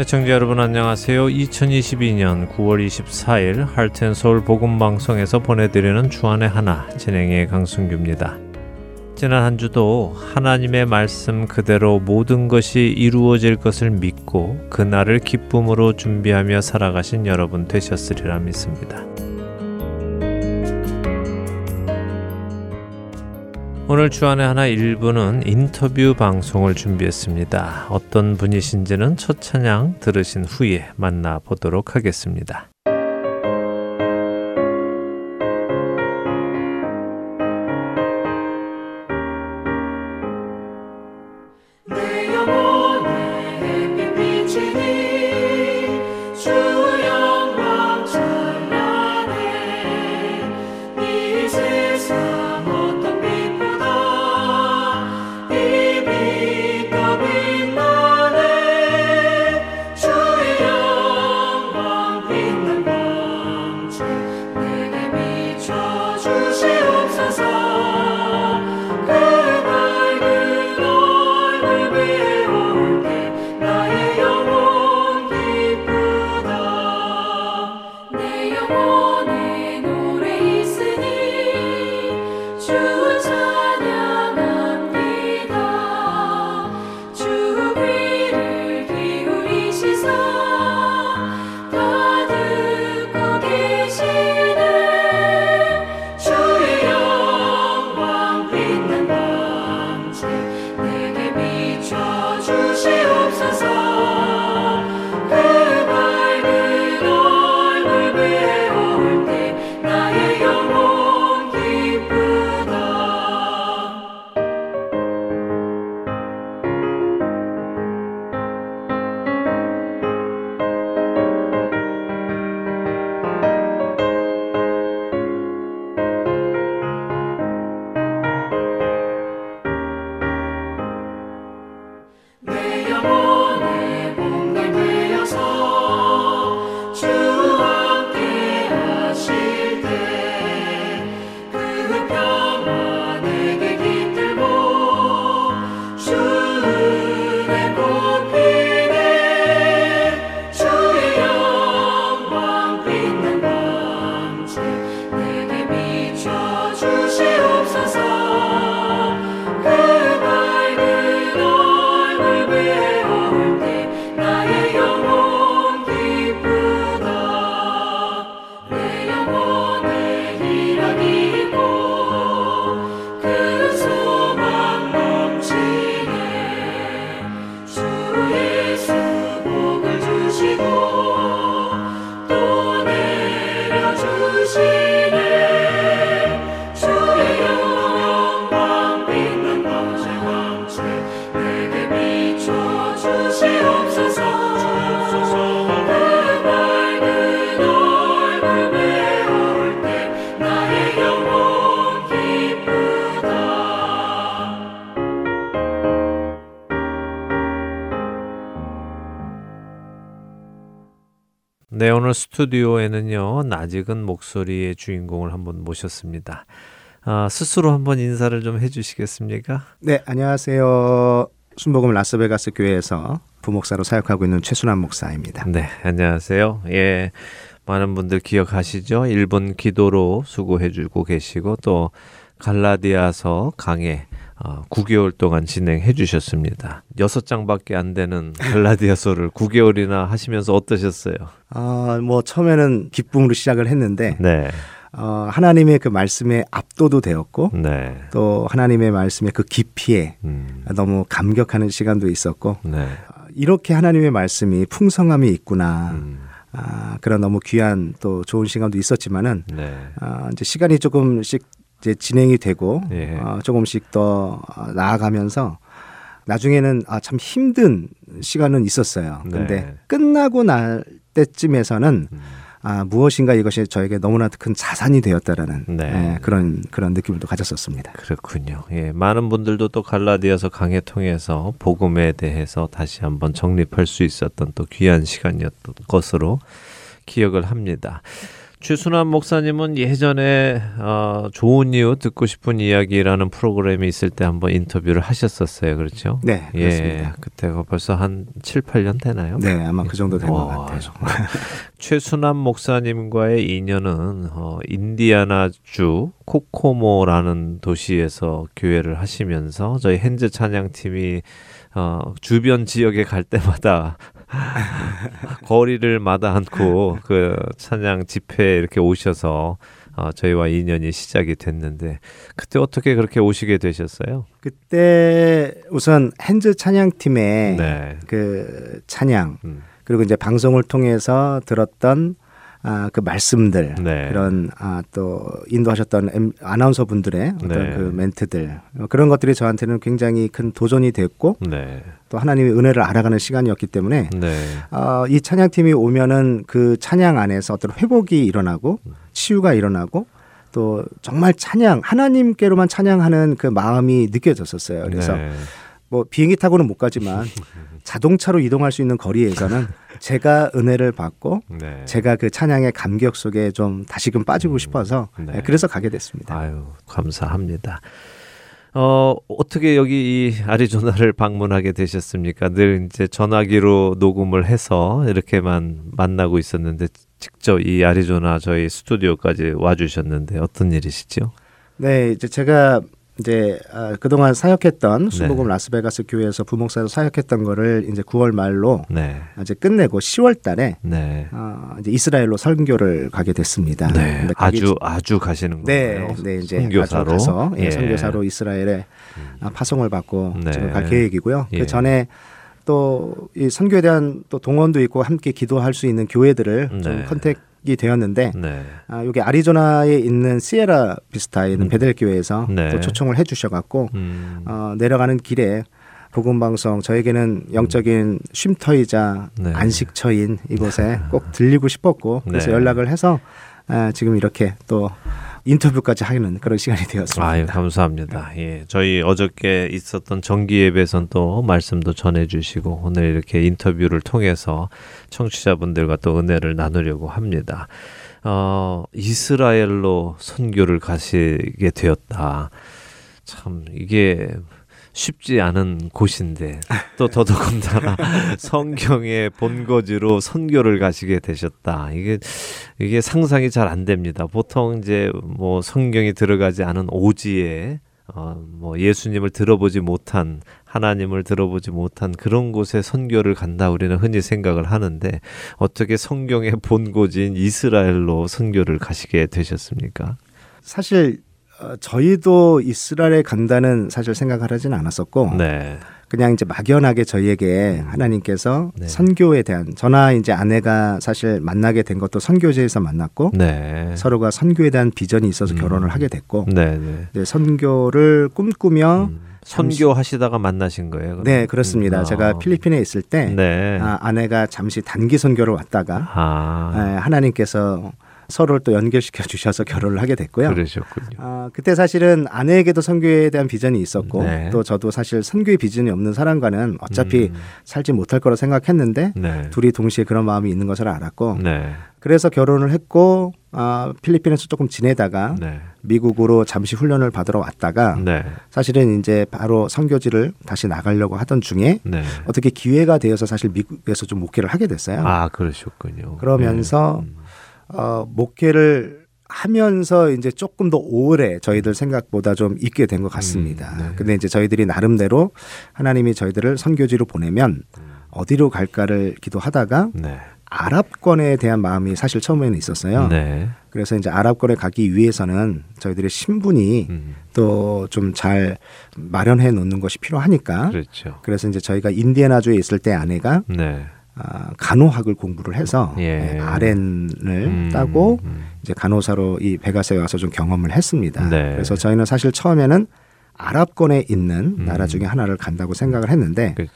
애청자 여러분 안녕하세요. 2022년 9월 24일 할텐서울 복음방송에서 보내드리는 주안의 하나 진행의 강승규입니다. 지난 한 주도 하나님의 말씀 그대로 모든 것이 이루어질 것을 믿고 그날을 기쁨으로 준비하며 살아가신 여러분 되셨으리라 믿습니다. 오늘 주안의 하나 일부는 인터뷰 방송을 준비했습니다. 어떤 분이신지는 첫 찬양 들으신 후에 만나보도록 하겠습니다. 오늘 스튜디오에는요, 낯익은 목소리의 주인공을 한번 모셨습니다. 아, 스스로 한번 인사를 좀 해주시겠습니까? 네, 안녕하세요. 순복음 라스베가스 교회에서 부목사로 사역하고 있는 최순환 목사입니다. 네, 안녕하세요. 예, 많은 분들 기억하시죠? 일본 기도로 수고해주고 계시고 또 갈라디아서 어, 9개월 동안 진행해 주셨습니다. 6장밖에 안 되는 갈라디아서를 9개월이나 하시면서 어떠셨어요? 아, 뭐 처음에는 기쁨으로 시작을 했는데 네. 어, 하나님의 그 말씀에 압도도 되었고 네. 또 하나님의 말씀의 그 깊이에 음. 너무 감격하는 시간도 있었고 네. 이렇게 하나님의 말씀이 풍성함이 있구나. 음. 아, 그런 너무 귀한 또 좋은 시간도 있었지만은 네. 아, 이제 시간이 조금씩 이제 진행이 되고 예. 어, 조금씩 더 나아가면서 나중에는 아, 참 힘든 시간은 있었어요. 근데 네. 끝나고 날 때쯤에서는 음. 아, 무엇인가 이것이 저에게 너무나 큰 자산이 되었다라는 네. 예, 그런 그런 느낌을 또 가졌었습니다. 그렇군요. 예, 많은 분들도 또 갈라디아서 강해 통해서 복음에 대해서 다시 한번 정립할 수 있었던 또 귀한 시간이었던 것으로 기억을 합니다. 최순환 목사님은 예전에 어, 좋은 이유 듣고 싶은 이야기라는 프로그램이 있을 때 한번 인터뷰를 하셨었어요. 그렇죠? 네, 예, 그렇습니다. 그때가 벌써 한 7, 8년 되나요? 네, 아마 그 정도 된 것 같아요. 최순환 목사님과의 인연은 어, 인디아나주 코코모라는 도시에서 교회를 하시면서 저희 핸즈 찬양팀이 어, 주변 지역에 갈 때마다 거리를 마다 않고 그 찬양 집회에 이렇게 오셔서 어, 저희와 인연이 시작이 됐는데 그때 어떻게 그렇게 오시게 되셨어요? 그때 우선 핸즈 찬양팀의 네. 그 찬양 음. 그리고 이제 방송을 통해서 들었던 아, 그 말씀들 네. 그런 아, 또 인도하셨던 엠, 아나운서 분들의 어떤 네. 그 멘트들 어, 그런 것들이 저한테는 굉장히 큰 도전이 됐고 네. 또 하나님의 은혜를 알아가는 시간이었기 때문에 네. 어, 이 찬양팀이 오면은 그 찬양 안에서 어떤 회복이 일어나고 치유가 일어나고 또 정말 찬양 하나님께로만 찬양하는 그 마음이 느껴졌었어요. 그래서 네. 뭐 비행기 타고는 못 가지만 자동차로 이동할 수 있는 거리에서는 제가 은혜를 받고 네. 제가 그 찬양의 감격 속에 좀 다시금 빠지고 음, 싶어서 네. 네. 그래서 가게 됐습니다. 아유 감사합니다. 어, 어떻게 여기 이 아리조나를 방문하게 되셨습니까? 늘 이제 전화기로 녹음을 해서 이렇게만 만나고 있었는데 직접 이 아리조나 저희 스튜디오까지 와주셨는데 어떤 일이시죠? 네, 이제 제가 이제 아, 그동안 사역했던 수목금 네. 라스베가스 교회에서 부목사로 사역했던 거를 이제 9월 말로 네. 이제 끝내고 10월 달에 네. 어, 이제 이스라엘로 선교를 가게 됐습니다. 네. 아주 아주 가시는 네, 거예요. 네, 이제 선교사로 가서 예, 예. 선교사로 이스라엘에 음. 파송을 받고 네. 지금 갈 계획이고요. 그 예. 그 전에 또이 선교에 대한 또 동원도 있고 함께 기도할 수 있는 교회들을 좀 네. 컨택 이 되었는데 네. 아, 여기 아리조나에 있는 시에라 비스타에 있는 음. 베델 교회에서 네. 또 초청을 해주셔갖고 음. 어, 내려가는 길에 복음 방송 저에게는 영적인 쉼터이자 네. 안식처인 이곳에 꼭 들리고 싶었고 그래서 네. 연락을 해서 아, 지금 이렇게 또 인터뷰까지 하는 그런 시간이 되었습니다. 아유, 감사합니다. 예, 저희 어저께 있었던 정기 예배선 또 말씀도 전해 주시고 오늘 이렇게 인터뷰를 통해서 청취자분들과 또 은혜를 나누려고 합니다. 어, 이스라엘로 선교를 가시게 되었다. 참 이게 쉽지 않은 곳인데 또 더더군다나 성경의 본거지로 선교를 가시게 되셨다. 이게 이게 상상이 잘 안 됩니다. 보통 이제 뭐 성경이 들어가지 않은 오지에 어, 뭐 예수님을 들어보지 못한 하나님을 들어보지 못한 그런 곳에 선교를 간다 우리는 흔히 생각을 하는데 어떻게 성경의 본고지인 이스라엘로 선교를 가시게 되셨습니까? 사실 어, 저희도 이스라엘에 간다는 사실 생각을 하지는 않았었고 네. 그냥 이제 막연하게 저희에게 음. 하나님께서 네. 선교에 대한 저나 이제 아내가 사실 만나게 된 것도 선교제에서 만났고 네. 서로가 선교에 대한 비전이 있어서 음. 결혼을 하게 됐고 네, 네. 선교를 꿈꾸며 음. 선교하시다가 만나신 거예요? 그럼? 네, 그렇습니다. 음. 제가 필리핀에 있을 때 네. 아, 아내가 잠시 단기 선교를 왔다가 아. 네, 하나님께서 서로를 또 연결시켜 주셔서 결혼을 하게 됐고요. 그러셨군요. 아, 그때 사실은 아내에게도 선교에 대한 비전이 있었고 네. 또 저도 사실 선교의 비전이 없는 사람과는 어차피 음. 살지 못할 거라 생각했는데 네. 둘이 동시에 그런 마음이 있는 것을 알았고 네. 그래서 결혼을 했고 아, 필리핀에서 조금 지내다가 네. 미국으로 잠시 훈련을 받으러 왔다가 네. 사실은 이제 바로 선교지를 다시 나가려고 하던 중에 네. 어떻게 기회가 되어서 사실 미국에서 좀 목회를 하게 됐어요. 아 그러셨군요. 그러면서 네. 음. 어, 목회를 하면서 이제 조금 더 오래 저희들 생각보다 좀 있게 된 것 같습니다. 음, 네. 근데 이제 저희들이 나름대로 하나님이 저희들을 선교지로 보내면 어디로 갈까를 기도하다가 네. 아랍권에 대한 마음이 사실 처음에는 있었어요. 네. 그래서 이제 아랍권에 가기 위해서는 저희들의 신분이 음. 또좀 잘 마련해 놓는 것이 필요하니까. 그렇죠. 그래서 이제 저희가 인디애나주에 있을 때 아내가 네. 아, 간호학을 공부를 해서 예. 네, RN을 음, 따고 음. 이제 간호사로 이 베가스에 와서 좀 경험을 했습니다. 네. 그래서 저희는 사실 처음에는 아랍권에 있는 음. 나라 중에 하나를 간다고 생각을 했는데 그렇죠.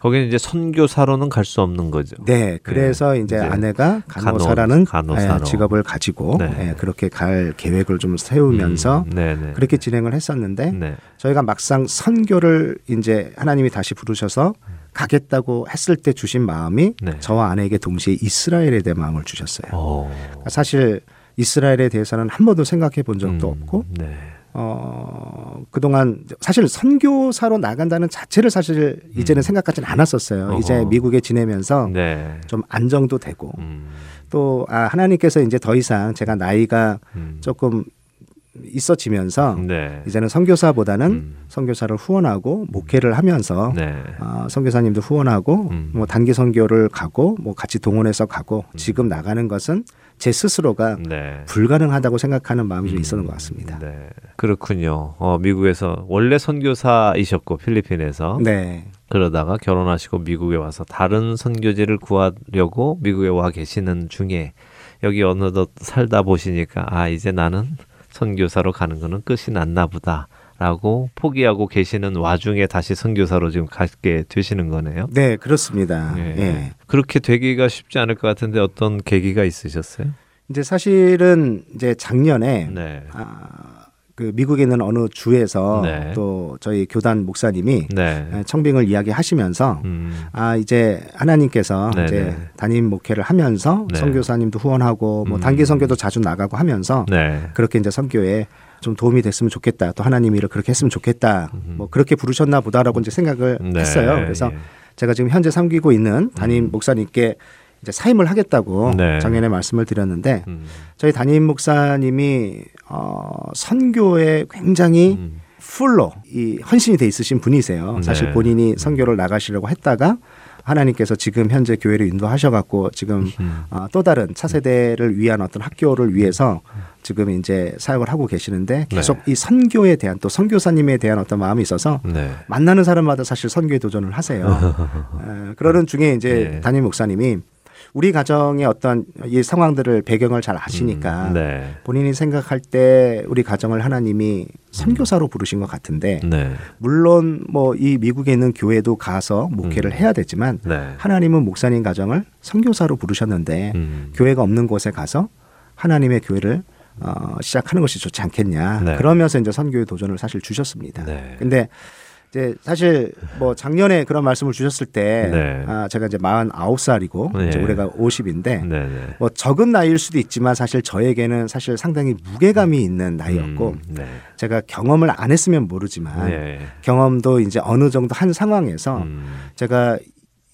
거기는 이제 선교사로는 갈 수 없는 거죠. 네, 그래서 네. 이제, 이제, 아내가 간호사라는 간호, 예, 직업을 가지고 네. 네, 그렇게 갈 계획을 좀 세우면서 음. 그렇게 진행을 했었는데 네. 저희가 막상 선교를 이제 하나님이 다시 부르셔서 가겠다고 했을 때 주신 마음이 저와 아내에게 동시에 이스라엘에 대한 마음을 주셨어요. 오. 어. 사실 이스라엘에 대해서는 한 번도 생각해 본 적도 음, 없고 네. 어, 그동안 사실 선교사로 나간다는 자체를 사실 이제는 음. 생각하지는 않았었어요. 어허. 이제 미국에 지내면서 네. 좀 안정도 되고 음. 또 아, 하나님께서 이제 더 이상 제가 나이가 음. 조금 있어지면서 네. 이제는 선교사보다는 음. 선교사를 후원하고 목회를 하면서 네. 어, 선교사님도 후원하고 음. 뭐 단기 선교를 가고 뭐 같이 동원해서 가고 음. 지금 나가는 것은 제 스스로가 네. 불가능하다고 생각하는 마음이 좀 있었던 것 같습니다. 네. 그렇군요. 어, 미국에서 원래 선교사이셨고 필리핀에서 네. 그러다가 결혼하시고 미국에 와서 다른 선교지를 구하려고 미국에 와 계시는 중에 여기 어느덧 살다 보시니까 아 이제 나는 선교사로 가는 거는 끝이 났나 보다. 라고 포기하고 계시는 와중에 다시 선교사로 지금 가게 되시는 거네요. 네, 그렇습니다. 예. 예. 그렇게 되기가 쉽지 않을 것 같은데 어떤 계기가 있으셨어요? 이제 사실은 이제 작년에 네. 아, 그 미국에 있는 어느 주에서 네. 또 저희 교단 목사님이 네. 청빙을 이야기하시면서 음. 아 이제 하나님께서 네 이제 네. 담임 목회를 하면서 네. 선교사님도 후원하고 뭐 음. 단기 선교도 자주 나가고 하면서 네. 그렇게 이제 선교에 좀 도움이 됐으면 좋겠다. 또 하나님 일을 그렇게 했으면 좋겠다. 음. 뭐 그렇게 부르셨나 보다라고 이제 생각을 네. 했어요. 그래서 예. 제가 지금 현재 섬기고 있는 담임 음. 목사님께 이제 사임을 하겠다고 네. 작년에 말씀을 드렸는데 음. 저희 담임 목사님이 어, 선교에 굉장히 음. 풀로 이 헌신이 돼 있으신 분이세요. 네. 사실 본인이 선교를 나가시려고 했다가 하나님께서 지금 현재 교회를 인도하셔갖고 지금 음. 어, 또 다른 차세대를 위한 어떤 학교를 위해서 지금 이제 사역을 하고 계시는데 계속 네. 이 선교에 대한 또 선교사님에 대한 어떤 마음이 있어서 네. 만나는 사람마다 사실 선교에 도전을 하세요. 에, 그러는 중에 이제 네. 담임 목사님이 우리 가정의 어떤 이 상황들을 배경을 잘 아시니까 음, 네. 본인이 생각할 때 우리 가정을 하나님이 선교사로 부르신 것 같은데 네. 물론 뭐 이 미국에 있는 교회도 가서 목회를 음. 해야 되지만 네. 하나님은 목사님 가정을 선교사로 부르셨는데 음. 교회가 없는 곳에 가서 하나님의 교회를 어, 시작하는 것이 좋지 않겠냐. 네. 그러면서 이제 선교의 도전을 사실 주셨습니다. 네. 근데 이제 사실 뭐 작년에 그런 말씀을 주셨을 때 네. 아, 제가 이제 49살이고 네. 이제 올해가 50인데 네, 뭐 적은 나이일 수도 있지만 사실 저에게는 사실 상당히 무게감이 있는 나이였고 음, 네. 제가 경험을 안 했으면 모르지만 네. 경험도 이제 어느 정도 한 상황에서 음. 제가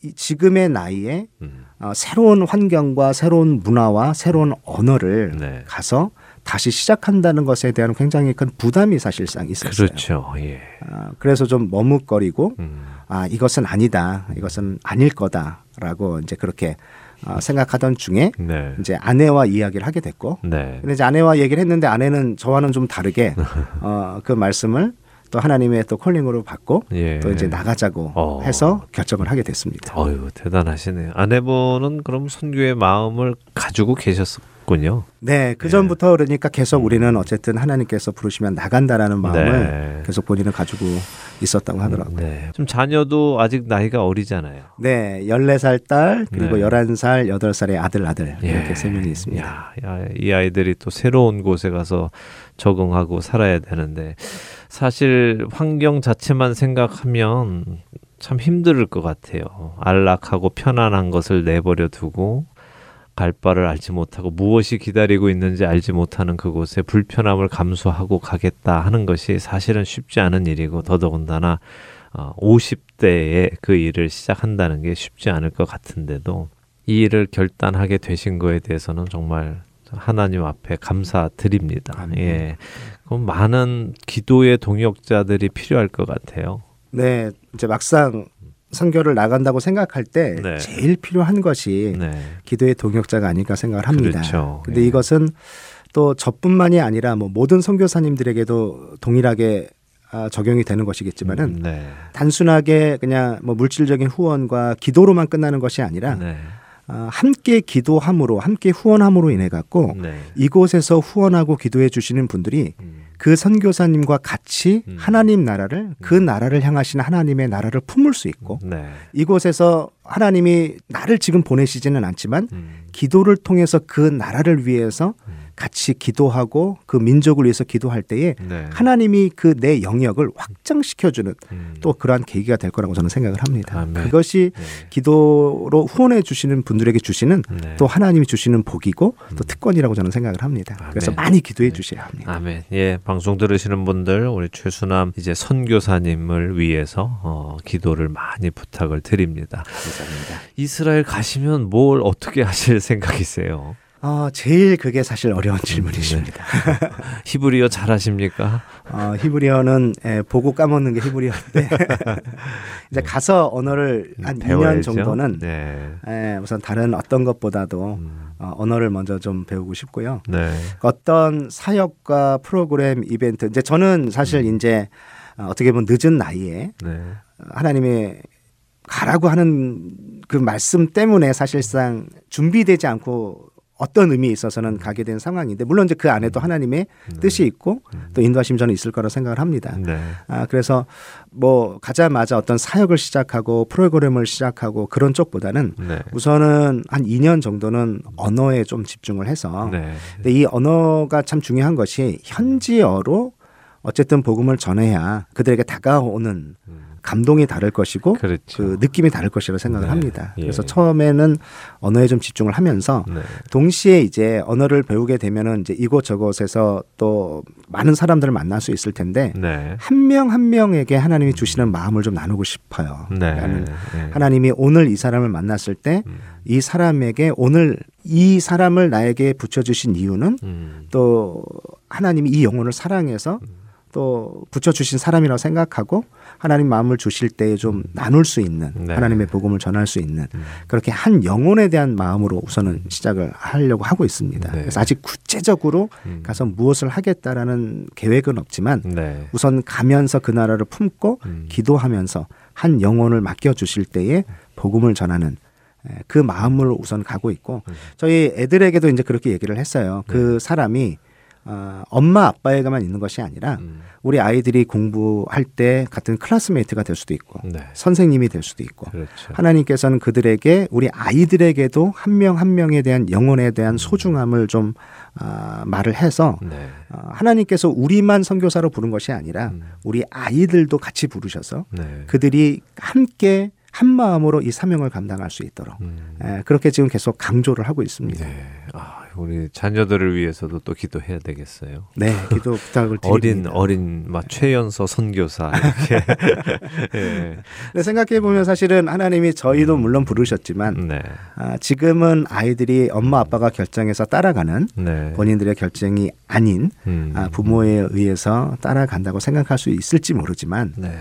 이 지금의 나이에 음. 어, 새로운 환경과 새로운 문화와 새로운 언어를 네. 가서 다시 시작한다는 것에 대한 굉장히 큰 부담이 사실상 있었어요. 그렇죠. 예. 아, 그래서 좀 머뭇거리고 음. 아 이것은 아니다, 이것은 아닐 거다라고 이제 그렇게 어, 생각하던 중에 네. 이제 아내와 이야기를 하게 됐고, 네. 근데 이제 아내와 얘기를 했는데 아내는 저와는 좀 다르게 어, 그 말씀을 또 하나님의 또 콜링으로 받고 예. 또 이제 나가자고 어. 해서 결정을 하게 됐습니다. 어유 대단하시네요. 아내분은 그럼 선교의 마음을 가지고 계셨을 군요. 네, 그 전부터 그러니까 계속 우리는 어쨌든 하나님께서 부르시면 나간다라는 마음을 네. 계속 본인은 가지고 있었다고 하더라고요. 네. 좀 자녀도 아직 나이가 어리잖아요. 네, 14살 딸 그리고 네. 11살, 8살의 아들 아들 예. 이렇게 세 명이 있습니다. 야, 야, 이 아이들이 또 새로운 곳에 가서 적응하고 살아야 되는데 사실 환경 자체만 생각하면 참 힘들 것 같아요. 안락하고 편안한 것을 내버려 두고 갈 바를 알지 못하고 무엇이 기다리고 있는지 알지 못하는 그곳에 불편함을 감수하고 가겠다 하는 것이 사실은 쉽지 않은 일이고 더더군다나 어, 50대에 그 일을 시작한다는 게 쉽지 않을 것 같은데도 이 일을 결단하게 되신 거에 대해서는 정말 하나님 앞에 감사드립니다. 아멘. 예. 그럼 많은 기도의 동역자들이 필요할 것 같아요. 네, 이제 막상 선교를 나간다고 생각할 때 네. 제일 필요한 것이 네. 기도의 동역자가 아닐까 생각을 합니다. 그렇죠. 근데 예. 이것은 또 저뿐만이 아니라 뭐 모든 선교사님들에게도 동일하게 아, 적용이 되는 것이겠지만은 음, 네. 단순하게 그냥 뭐 물질적인 후원과 기도로만 끝나는 것이 아니라 네. 어, 함께 기도함으로 함께 후원함으로 인해 갖고 네. 이곳에서 후원하고 기도해 주시는 분들이 음. 그 선교사님과 같이 음. 하나님 나라를 그 음. 나라를 향하시는 하나님의 나라를 품을 수 있고 네. 이곳에서 하나님이 나를 지금 보내시지는 않지만 음. 기도를 통해서 그 나라를 위해서 음. 같이 기도하고 그 민족을 위해서 기도할 때에 네. 하나님이 그 내 영역을 확장시켜주는 음. 또 그러한 계기가 될 거라고 저는 생각을 합니다. 아멘. 그것이 네. 기도로 후원해 주시는 분들에게 주시는 네. 또 하나님이 주시는 복이고 음. 또 특권이라고 저는 생각을 합니다. 아멘. 그래서 많이 기도해 네. 주셔야 합니다. 아멘. 예, 방송 들으시는 분들 우리 최수남 이제 선교사님을 위해서 어, 기도를 많이 부탁을 드립니다. 감사합니다. 이스라엘 가시면 뭘 어떻게 하실 생각이세요? 어, 제일 그게 사실 어려운 음, 질문이십니다. 네. 히브리어 잘하십니까? 어, 히브리어는 예, 보고 까먹는 게 히브리어인데 이제 네. 가서 언어를 한 배워야죠? 2년 정도는 네. 예, 우선 다른 어떤 것보다도 음. 어, 언어를 먼저 좀 배우고 싶고요. 네. 어떤 사역과 프로그램 이벤트 이제 저는 사실 음. 이제 어, 어떻게 보면 늦은 나이에 네. 하나님의 가라고 하는 그 말씀 때문에 사실상 준비되지 않고 어떤 의미에 있어서는 가게 된 상황인데 물론 이제 그 안에도 음. 하나님의 네. 뜻이 있고 음. 또 인도하심 저는 있을 거라 생각을 합니다. 네. 아 그래서 뭐 가자마자 어떤 사역을 시작하고 프로그램을 시작하고 그런 쪽보다는 네. 우선은 한 2년 정도는 언어에 좀 집중을 해서 네. 근데 이 언어가 참 중요한 것이 현지어로 어쨌든 복음을 전해야 그들에게 다가오는 음. 감동이 다를 것이고 그렇죠. 그 느낌이 다를 것이라고 생각을 네. 합니다. 예. 그래서 처음에는 언어에 좀 집중을 하면서 네. 동시에 이제 언어를 배우게 되면은 이제 이곳 저곳에서 또 많은 사람들을 만날 수 있을 텐데 네. 한명 한 명에게 하나님이 주시는 마음을 좀 나누고 싶어요. 네. 네. 하나님이 오늘 이 사람을 만났을 때이 음. 사람에게 오늘 이 사람을 나에게 붙여주신 이유는 음. 또 하나님이 이 영혼을 사랑해서 음. 또 붙여주신 사람이라고 생각하고 하나님 마음을 주실 때에 좀 음. 나눌 수 있는 네. 하나님의 복음을 전할 수 있는 음. 그렇게 한 영혼에 대한 마음으로 우선은 시작을 하려고 하고 있습니다. 네. 그래서 아직 구체적으로 음. 가서 무엇을 하겠다라는 계획은 없지만 네. 우선 가면서 그 나라를 품고 음. 기도하면서 한 영혼을 맡겨 주실 때에 복음을 전하는 그 마음으로 우선 가고 있고 음. 저희 애들에게도 이제 그렇게 얘기를 했어요. 그 네. 사람이 어, 엄마 아빠에게만 있는 것이 아니라 음. 우리 아이들이 공부할 때 같은 클래스메이트가 될 수도 있고 네. 선생님이 될 수도 있고 그렇죠. 하나님께서는 그들에게 우리 아이들에게도 한 명한 한 명에 대한 영혼에 대한 음. 소중함을 좀 어, 말을 해서 네. 어, 하나님께서 우리만 선교사로 부른 것이 아니라 음. 우리 아이들도 같이 부르셔서 네. 그들이 함께 한 마음으로 이 사명을 감당할 수 있도록 음. 에, 그렇게 지금 계속 강조를 하고 있습니다. 네. 아, 우리 자녀들을 위해서도 또 기도해야 되겠어요. 네, 기도 부탁을 드립니다. 어린 어린 막 최연소 선교사 이렇게. 네. 네, 생각해 보면 사실은 하나님이 저희도 음. 물론 부르셨지만 네. 아, 지금은 아이들이 엄마 아빠가 결정해서 따라가는 네. 본인들의 결정이 아닌 음. 아, 부모에 의해서 따라간다고 생각할 수 있을지 모르지만 네.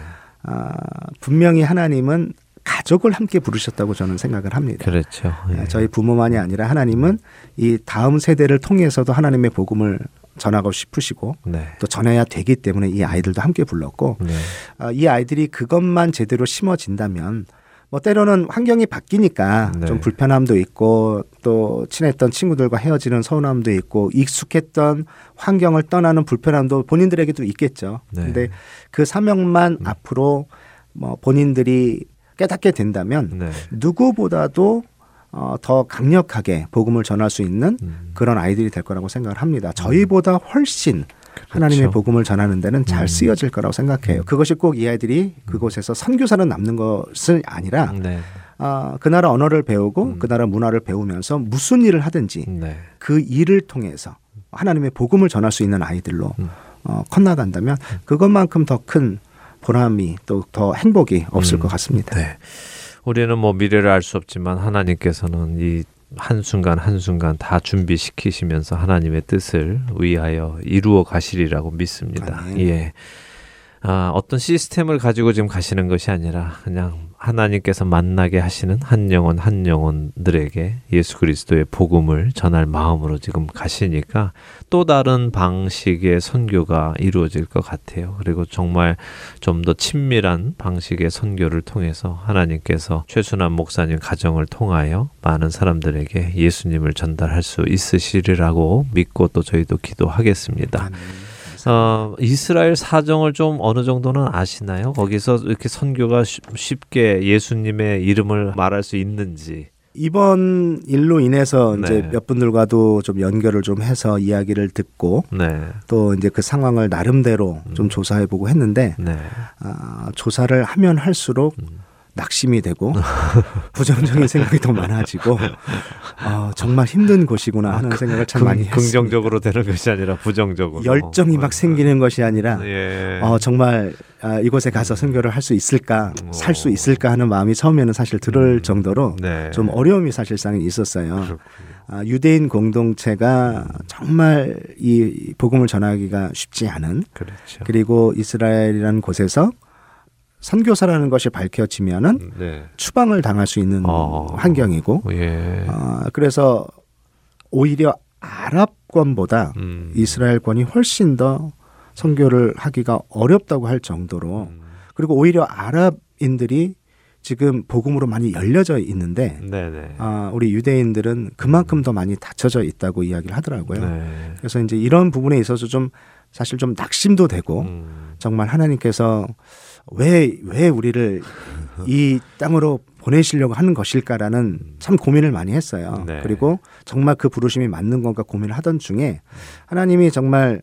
아, 분명히 하나님은 가족을 함께 부르셨다고 저는 생각을 합니다. 그렇죠. 예. 저희 부모만이 아니라 하나님은 이 다음 세대를 통해서도 하나님의 복음을 전하고 싶으시고 네. 또 전해야 되기 때문에 이 아이들도 함께 불렀고 네. 어, 이 아이들이 그것만 제대로 심어진다면 뭐 때로는 환경이 바뀌니까 네. 좀 불편함도 있고 또 친했던 친구들과 헤어지는 서운함도 있고 익숙했던 환경을 떠나는 불편함도 본인들에게도 있겠죠. 네. 근데 그 사명만 음. 앞으로 뭐 본인들이 깨닫게 된다면 네. 누구보다도 어, 더 강력하게 복음을 전할 수 있는 음. 그런 아이들이 될 거라고 생각을 합니다. 저희보다 훨씬 그렇죠. 하나님의 복음을 전하는 데는 잘 음. 쓰여질 거라고 생각해요. 음. 그것이 꼭 이 아이들이 음. 그곳에서 선교사로 남는 것은 아니라 네. 어, 그 나라 언어를 배우고 음. 그 나라 문화를 배우면서 무슨 일을 하든지 네. 그 일을 통해서 하나님의 복음을 전할 수 있는 아이들로 음. 어, 컸나간다면 그것만큼 더큰 보람이 또 더 행복이 없을 음, 것 같습니다. 네. 우리는 뭐 미래를 알 수 없지만 하나님께서는 이 한순간 한순간 다 준비시키시면서 하나님의 뜻을 위하여 이루어 가시리라고 믿습니다. 아, 네. 예. 아, 어떤 시스템을 가지고 지금 가시는 것이 아니라 그냥 하나님께서 만나게 하시는 한 영혼 한 영혼들에게 예수 그리스도의 복음을 전할 마음으로 지금 가시니까 또 다른 방식의 선교가 이루어질 것 같아요. 그리고 정말 좀 더 친밀한 방식의 선교를 통해서 하나님께서 최순환 목사님 가정을 통하여 많은 사람들에게 예수님을 전달할 수 있으시리라고 믿고 또 저희도 기도하겠습니다. 아멘. 어, 이스라엘 사정을 좀 어느 정도는 아시나요? 거기서 이렇게 선교가 쉽게 예수님의 이름을 말할 수 있는지. 이번 일로 인해서 네. 이제 몇 분들과도 좀 연결을 좀 해서 이야기를 듣고 네. 또 이제 그 상황을 나름대로 음. 좀 조사해보고 했는데 네. 아, 조사를 하면 할수록 음. 낙심이 되고 부정적인 생각이 더 많아지고 어, 정말 힘든 곳이구나 하는 아, 생각을 참 긍, 많이 했습니다. 긍정적으로 되는 것이 아니라 부정적으로 열정이 막 생기는 것이 아니라 예. 어, 정말 아, 이곳에 가서 선교를 할 수 있을까 살 수 있을까 하는 마음이 처음에는 사실 들을 음, 정도로 네. 좀 어려움이 사실상 있었어요. 아, 유대인 공동체가 정말 이 복음을 전하기가 쉽지 않은 그렇죠. 그리고 이스라엘이라는 곳에서 선교사라는 것이 밝혀지면은 음, 네. 추방을 당할 수 있는 어. 환경이고, 예. 어, 그래서 오히려 아랍권보다 음. 이스라엘권이 훨씬 더 선교를 하기가 어렵다고 할 정도로, 음. 그리고 오히려 아랍인들이 지금 복음으로 많이 열려져 있는데, 네네. 아, 우리 유대인들은 그만큼 더 많이 닫혀져 있다고 이야기를 하더라고요. 네. 그래서 이제 이런 부분에 있어서 좀 사실 좀 낙심도 되고, 음. 정말 하나님께서 왜, 왜 우리를 이 땅으로 보내시려고 하는 것일까라는 참 고민을 많이 했어요. 네. 그리고 정말 그 부르심이 맞는 건가 고민을 하던 중에 하나님이 정말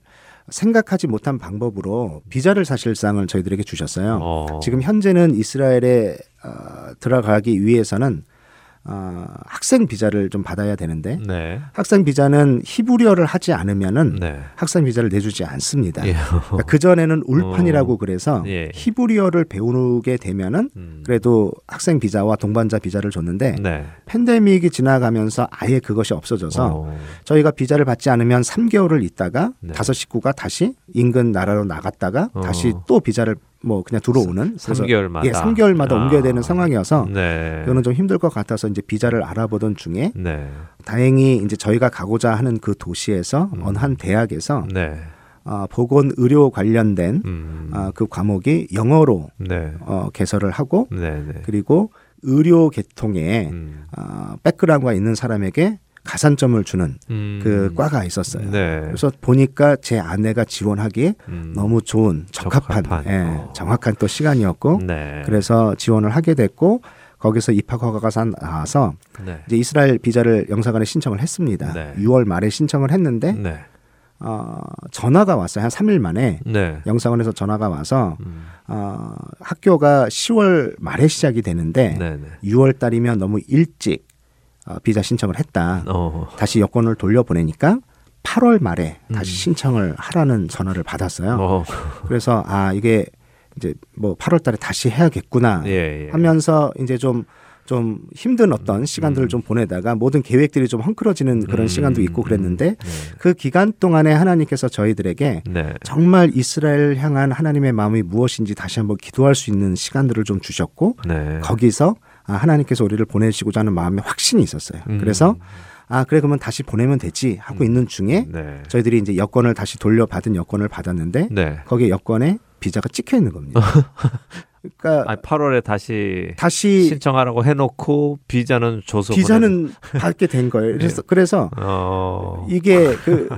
생각하지 못한 방법으로 비자를 사실상을 저희들에게 주셨어요. 어. 지금 현재는 이스라엘에 어, 들어가기 위해서는 어, 학생 비자를 좀 받아야 되는데 네. 학생 비자는 히브리어를 하지 않으면은 네. 학생 비자를 내주지 않습니다. 예. 그러니까 그 전에는 울판이라고 어. 그래서 예. 히브리어를 배우게 되면은 음. 그래도 학생 비자와 동반자 비자를 줬는데 네. 팬데믹이 지나가면서 아예 그것이 없어져서 어. 저희가 비자를 받지 않으면 3개월을 있다가 네. 다섯 식구가 다시 인근 나라로 나갔다가 어. 다시 또 비자를 뭐 그냥 들어오는 3개월마다 예, 3개월마다 아. 옮겨야 되는 상황이어서 네. 그거는 좀 힘들 것 같아서 이제 비자를 알아보던 중에 네. 다행히 이제 저희가 가고자 하는 그 도시에서 음. 어느 한 대학에서 네. 어, 보건 의료 관련된 음. 어, 그 과목이 영어로 네. 어, 개설을 하고 네, 네. 그리고 의료 계통에 음. 어, 백그라운드가 있는 사람에게 가산점을 주는 음. 그 과가 있었어요. 네. 그래서 보니까 제 아내가 지원하기에 음. 너무 좋은 적합한, 적합한. 예, 어. 정확한 또 시간이었고 네. 그래서 지원을 하게 됐고 거기서 입학 허가가 나와서 네. 이제 이스라엘 비자를 영사관에 신청을 했습니다. 6월 말에 신청을 했는데 네. 어, 전화가 왔어요. 한 3일 만에 네. 영사관에서 전화가 와서 음. 어, 학교가 10월 말에 시작이 되는데 네, 6월 달이면 너무 일찍 어, 비자 신청을 했다. 어. 다시 여권을 돌려보내니까 8월 말에 다시 음. 신청을 하라는 전화를 받았어요. 어. 그래서 아 이게 이제 뭐 8월 달에 다시 해야겠구나 예, 예. 하면서 이제 좀좀 힘든 어떤 시간들을 음. 좀 보내다가 모든 계획들이 좀 헝클어지는 그런 음. 시간도 있고 그랬는데 네. 그 기간 동안에 하나님께서 저희들에게 네. 정말 이스라엘 향한 하나님의 마음이 무엇인지 다시 한번 기도할 수 있는 시간들을 좀 주셨고 네. 거기서 아, 하나님께서 우리를 보내시고자 하는 마음에 확신이 있었어요. 음. 그래서 아 그래 그러면 다시 보내면 되지 하고 음. 있는 중에 네. 저희들이 이제 여권을 다시 돌려받은 여권을 받았는데 네. 거기에 여권에 비자가 찍혀 있는 겁니다. 그러니까 아니, 8월에 다시 다시 신청하라고 해놓고 비자는 줘서 비자는 받게 된 거예요. 그래서 네. 그래서 어... 이게 그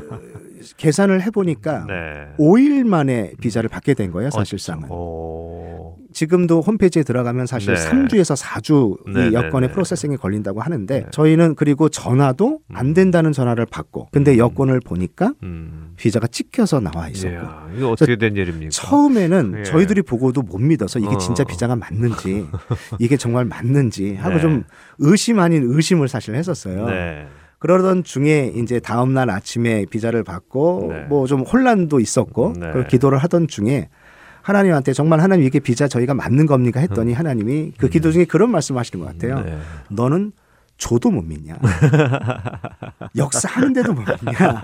계산을 해보니까 네. 5일 만에 비자를 받게 된 거예요, 사실상은. 어... 지금도 홈페이지에 들어가면 사실 네. 3주에서 4주 네, 이 여권의 네, 프로세싱이 걸린다고 하는데 네. 저희는 그리고 전화도 안 음. 된다는 전화를 받고 근데 음. 여권을 보니까 음. 비자가 찍혀서 나와 있었고 이야, 이거 어떻게 된 일입니까? 처음에는 예. 저희들이 보고도 못 믿어서 이게 어. 진짜 비자가 맞는지 이게 정말 맞는지 하고 네. 좀 의심 아닌 의심을 사실 했었어요. 네. 그러던 중에 이제 다음 날 아침에 비자를 받고 네. 뭐좀 혼란도 있었고 네. 그 기도를 하던 중에 하나님한테 정말 하나님 이게 비자 저희가 맞는 겁니까 했더니 음. 하나님이 그 기도 중에 그런 말씀하시는 것 같아요. 네. 너는 줘도 못 믿냐? 역사하는데도 못 믿냐?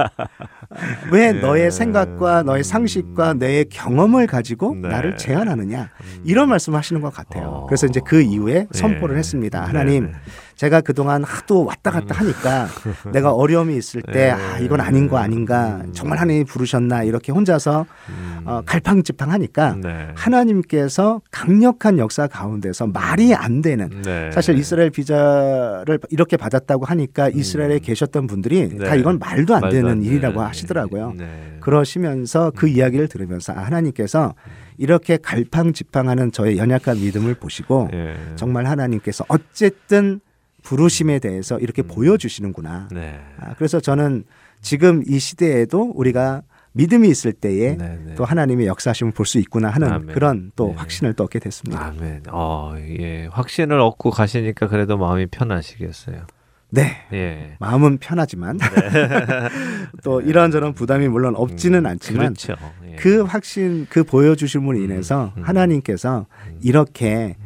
왜 네. 너의 생각과 너의 상식과 너의 경험을 가지고 네. 나를 제한하느냐? 이런 말씀하시는 것 같아요. 어. 그래서 이제 그 이후에 선포를 네. 했습니다. 하나님, 네. 제가 그동안 하도 왔다 갔다 음. 하니까 내가 어려움이 있을 때, 아, 이건 아닌 거 아닌가, 음. 정말 하나님이 부르셨나, 이렇게 혼자서 음. 어, 갈팡질팡 하니까 네. 하나님께서 강력한 역사 가운데서 말이 안 되는, 네. 사실 이스라엘 비자를 이렇게 받았다고 하니까 이스라엘에 계셨던 분들이 네. 다 이건 말도 안 말도 되는 안 일이라고 하시더라고요. 네. 그러시면서 그 이야기를 들으면서 아, 하나님께서 이렇게 갈팡질팡하는 저의 연약한 믿음을 보시고 예. 정말 하나님께서 어쨌든 부르심에 대해서 이렇게 음. 보여주시는구나. 네. 아, 그래서 저는 지금 이 시대에도 우리가 믿음이 있을 때에 네네. 네. 또 하나님의 역사심을 볼 수 있구나 하는 아멘. 그런 또 네. 확신을 또 얻게 됐습니다. 아멘. 어, 예. 확신을 얻고 가시니까 그래도 마음이 편하시겠어요. 네. 예. 마음은 편하지만 네. 또 이런저런 부담이 물론 없지는 음, 않지만 그렇죠. 예. 그 확신 그 보여주심으로 인해서 음, 음. 하나님께서 음. 이렇게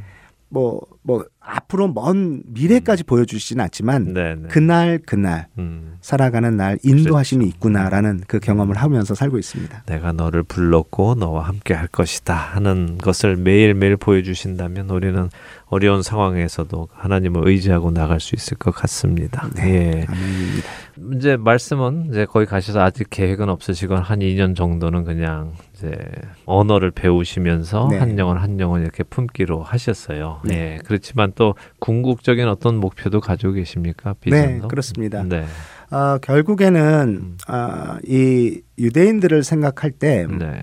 뭐뭐 뭐 앞으로 먼 미래까지 음. 보여주시진 않지만 네네. 네. 그날 그날 음. 살아가는 날 인도하심이 그렇죠. 있구나라는 그 경험을 하면서 살고 있습니다. 내가 너를 불렀고 너와 함께 할 것이다 하는 것을 매일매일 보여주신다면 우리는 어려운 상황에서도 하나님을 의지하고 나갈 수 있을 것 같습니다. 네, 예. 아멘입니다. 이제 말씀은 이제 거기 가셔서 아직 계획은 없으시건 한 2년 정도는 그냥 이제 언어를 배우시면서 네. 한 영혼 한 영혼 이렇게 품기로 하셨어요. 네. 예. 그렇지만 또 궁극적인 어떤 목표도 가지고 계십니까? 비전도? 네, 그렇습니다. 네. 어, 결국에는 음. 어, 이 유대인들을 생각할 때 네.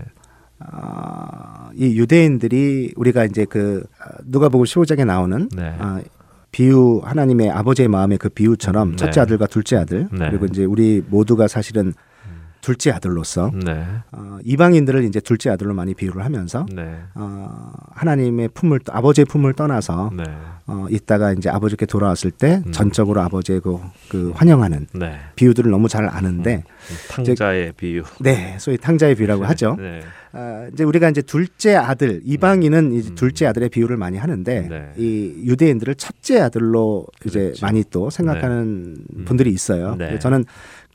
어, 이 유대인들이 우리가 이제 그 누가복음 15장에 나오는 네. 어, 비유 하나님의 아버지의 마음의 그 비유처럼 네. 첫째 아들과 둘째 아들 네. 그리고 이제 우리 모두가 사실은 둘째 아들로서 네. 어, 이방인들을 이제 둘째 아들로 많이 비유를 하면서 네. 어, 하나님의 품을 아버지의 품을 떠나서 네. 어, 있다가 이제 아버지께 돌아왔을 때 음. 전적으로 아버지의 그, 그 환영하는 네. 비유들을 너무 잘 아는데 음. 음. 탕자의 이제, 비유. 네, 소위 탕자의 비유라고 네. 하죠. 네. 아, 이제 우리가 이제 둘째 아들 이방인은 이제 음. 둘째 아들의 비유를 많이 하는데 네. 이 유대인들을 첫째 아들로 이제 그렇죠. 많이 또 생각하는 네. 분들이 있어요. 네. 저는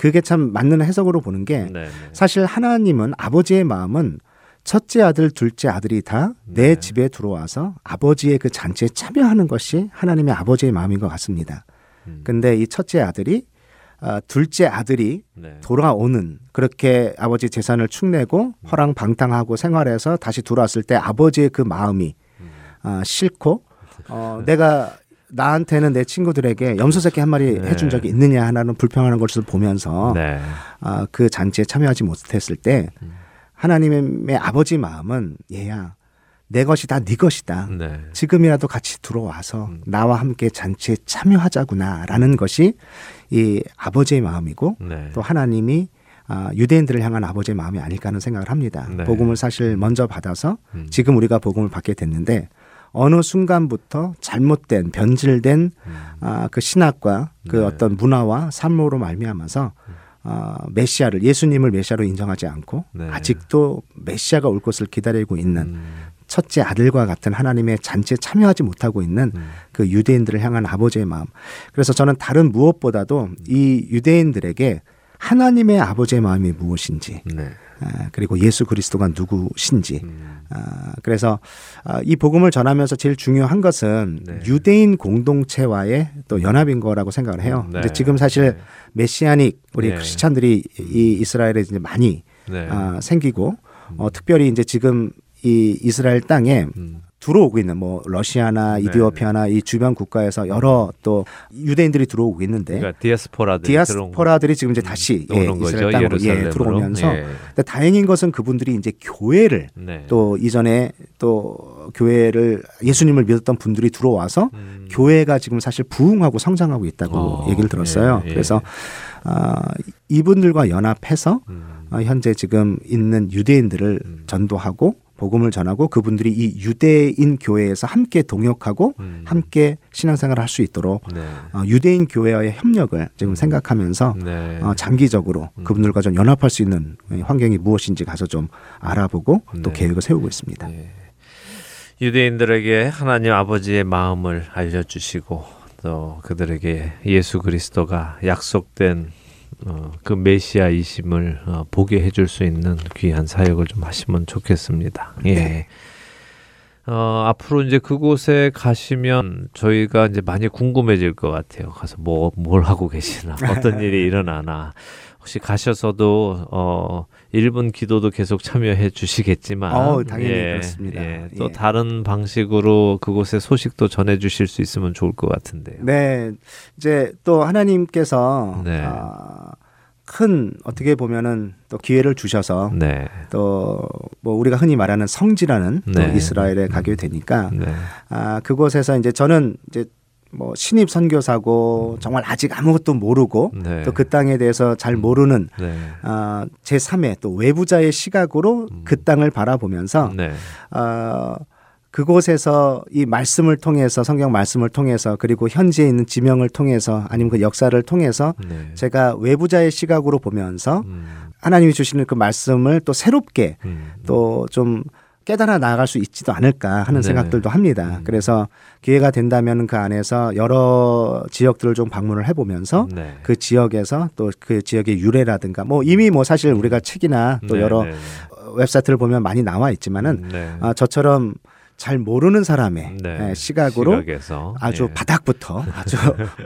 그게 참 맞는 해석으로 보는 게 네, 네. 사실 하나님은 아버지의 마음은 첫째 아들, 둘째 아들이 다내 네. 집에 들어와서 아버지의 그 잔치에 참여하는 것이 하나님의 아버지의 마음인 것 같습니다. 음. 근데 이 첫째 아들이 어, 둘째 아들이 네. 돌아오는 그렇게 아버지 재산을 축내고 음. 허랑방탕하고 생활해서 다시 돌아왔을 때 아버지의 그 마음이 음. 어, 싫고 어, 내가 나한테는 내 친구들에게 염소 새끼 한 마리 네. 해준 적이 있느냐 하나는 불평하는 것을 보면서 네. 어, 그 잔치에 참여하지 못했을 때 음. 하나님의 아버지 마음은 얘야 내 것이 다 네 것이다. 네. 지금이라도 같이 들어와서 음. 나와 함께 잔치에 참여하자구나라는 것이 이 아버지의 마음이고 네. 또 하나님이 아, 유대인들을 향한 아버지의 마음이 아닐까 하는 생각을 합니다. 네. 복음을 사실 먼저 받아서 음. 지금 우리가 복음을 받게 됐는데 어느 순간부터 잘못된 변질된 음. 아, 그 신학과 그 네. 어떤 문화와 삶으로 말미암아서 음. 어, 메시아를 예수님을 메시아로 인정하지 않고 네. 아직도 메시아가 올 것을 기다리고 있는 음. 첫째 아들과 같은 하나님의 잔치에 참여하지 못하고 있는 음. 그 유대인들을 향한 아버지의 마음. 그래서 저는 다른 무엇보다도 이 유대인들에게 하나님의 아버지의 마음이 무엇인지 네. 아, 그리고 예수 그리스도가 누구신지 음. 아, 그래서 아, 이 복음을 전하면서 제일 중요한 것은 네. 유대인 공동체와의 또 연합인 거라고 생각을 해요. 네. 근데 지금 사실 네. 메시아닉 우리 네. 크리스찬들이 이 이스라엘에 이제 많이 네. 아, 생기고 어, 특별히 이제 지금 이 이스라엘 땅에 음. 들어오고 있는 뭐 러시아나 네. 이디오피아나 이 주변 국가에서 여러 또 유대인들이 들어오고 있는데 그러니까 디아스포라들이 디아스포라들이 지금 이제 음, 다시 음, 예, 이스라엘 땅으로 예, 들어오면서 예. 근데 다행인 것은 그분들이 이제 교회를 네. 또 이전에 또 교회를 예수님을 믿었던 분들이 들어와서 음. 교회가 지금 사실 부흥하고 성장하고 있다고 어, 얘기를 들었어요. 예, 예. 그래서 아, 이분들과 연합해서 음. 어, 현재 지금 있는 유대인들을 음. 전도하고 복음을 전하고 그분들이 이 유대인 교회에서 함께 동역하고 음. 함께 신앙생활을 할 수 있도록 네. 어, 유대인 교회와의 협력을 지금 생각하면서 네. 어, 장기적으로 음. 그분들과 좀 연합할 수 있는 환경이 무엇인지 가서 좀 알아보고 또 네. 계획을 세우고 있습니다. 네. 유대인들에게 하나님 아버지의 마음을 알려주시고 또 그들에게 예수 그리스도가 약속된 어, 그 메시아이심을 어, 보게 해줄 수 있는 귀한 사역을 좀 하시면 좋겠습니다. 예. 네. 어, 앞으로 이제 그곳에 가시면 저희가 이제 많이 궁금해질 것 같아요. 가서 뭐, 뭘 하고 계시나, 어떤 일이 일어나나. 혹시 가셔서도, 어, 1분 기도도 계속 참여해 주시겠지만. 어, 당연히 예, 그렇습니다. 예, 또 예. 다른 방식으로 그곳의 소식도 전해 주실 수 있으면 좋을 것 같은데요. 네. 이제 또 하나님께서, 네. 어, 큰 어떻게 보면은 또 기회를 주셔서 네. 또뭐 우리가 흔히 말하는 성지라는 네. 또 이스라엘에 가게 되니까 네. 아 그곳에서 이제 저는 이제 뭐 신입 선교사고 정말 아직 아무것도 모르고 네. 또그 땅에 대해서 잘 모르는 네. 어, 제 3의 또 외부자의 시각으로 음. 그 땅을 바라보면서 네. 어, 그곳에서 이 말씀을 통해서 성경 말씀을 통해서 그리고 현지에 있는 지명을 통해서 아니면 그 역사를 통해서 네. 제가 외부자의 시각으로 보면서 음. 하나님이 주시는 그 말씀을 또 새롭게 음. 또좀 깨달아 나아갈 수 있지도 않을까 하는 네. 생각들도 합니다. 음. 그래서 기회가 된다면 그 안에서 여러 지역들을 좀 방문을 해보면서 네. 그 지역에서 또 그 지역의 유래라든가 뭐 이미 뭐 사실 우리가 책이나 또 네, 여러 네. 웹사이트를 보면 많이 나와 있지만은 네. 아, 저처럼 잘 모르는 사람의 네. 예, 시각으로 시각에서. 아주 예. 바닥부터 아주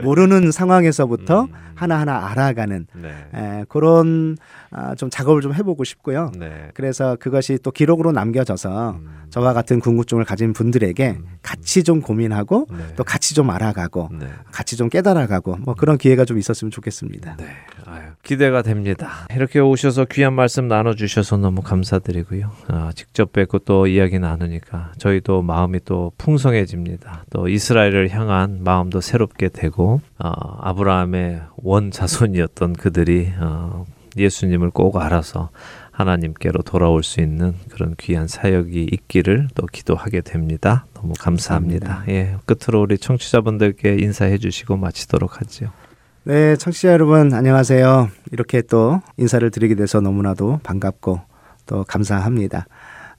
모르는 상황에서부터 음. 하나하나 알아가는 네. 에, 예, 그런 아, 좀 작업을 좀 해보고 싶고요. 네. 그래서 그것이 또 기록으로 남겨져서 음. 저와 같은 궁금증을 가진 분들에게 음. 같이 좀 고민하고 네. 또 같이 좀 알아가고 네. 같이 좀 깨달아가고 뭐 그런 기회가 좀 있었으면 좋겠습니다. 네. 아유, 기대가 됩니다. 이렇게 오셔서 귀한 말씀 나눠주셔서 너무 감사드리고요. 아, 직접 뵙고 또 이야기 나누니까 저희도 마음이 또 풍성해집니다. 또 이스라엘을 향한 마음도 새롭게 되고 어, 아브라함의 원 자손이었던 그들이 어, 예수님을 꼭 알아서 하나님께로 돌아올 수 있는 그런 귀한 사역이 있기를 또 기도하게 됩니다. 너무 감사합니다. 감사합니다. 예, 끝으로 우리 청취자분들께 인사해 주시고 마치도록 하죠. 네, 청취자 여러분 안녕하세요. 이렇게 또 인사를 드리게 돼서 너무나도 반갑고 또 감사합니다.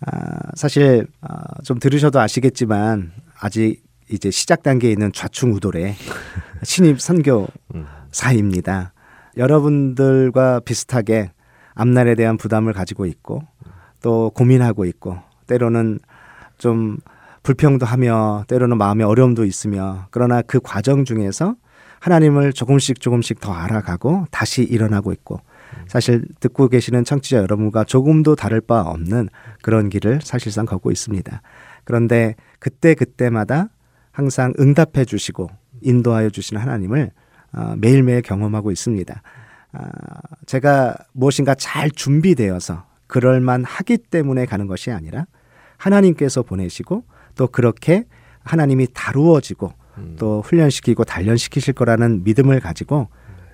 아, 사실 아, 좀 들으셔도 아시겠지만 아직 이제 시작 단계에 있는 좌충우돌의 신입 선교사입니다. 여러분들과 비슷하게 앞날에 대한 부담을 가지고 있고 또 고민하고 있고 때로는 좀 불평도 하며 때로는 마음에 어려움도 있으며 그러나 그 과정 중에서 하나님을 조금씩 조금씩 더 알아가고 다시 일어나고 있고 사실 듣고 계시는 청취자 여러분과 조금도 다를 바 없는 그런 길을 사실상 걷고 있습니다. 그런데 그때 그때마다 항상 응답해 주시고 인도하여 주시는 하나님을 어, 매일매일 경험하고 있습니다. 아, 제가 무엇인가 잘 준비되어서 그럴만 하기 때문에 가는 것이 아니라 하나님께서 보내시고 또 그렇게 하나님이 다루어지고 음. 또 훈련시키고 단련시키실 거라는 믿음을 가지고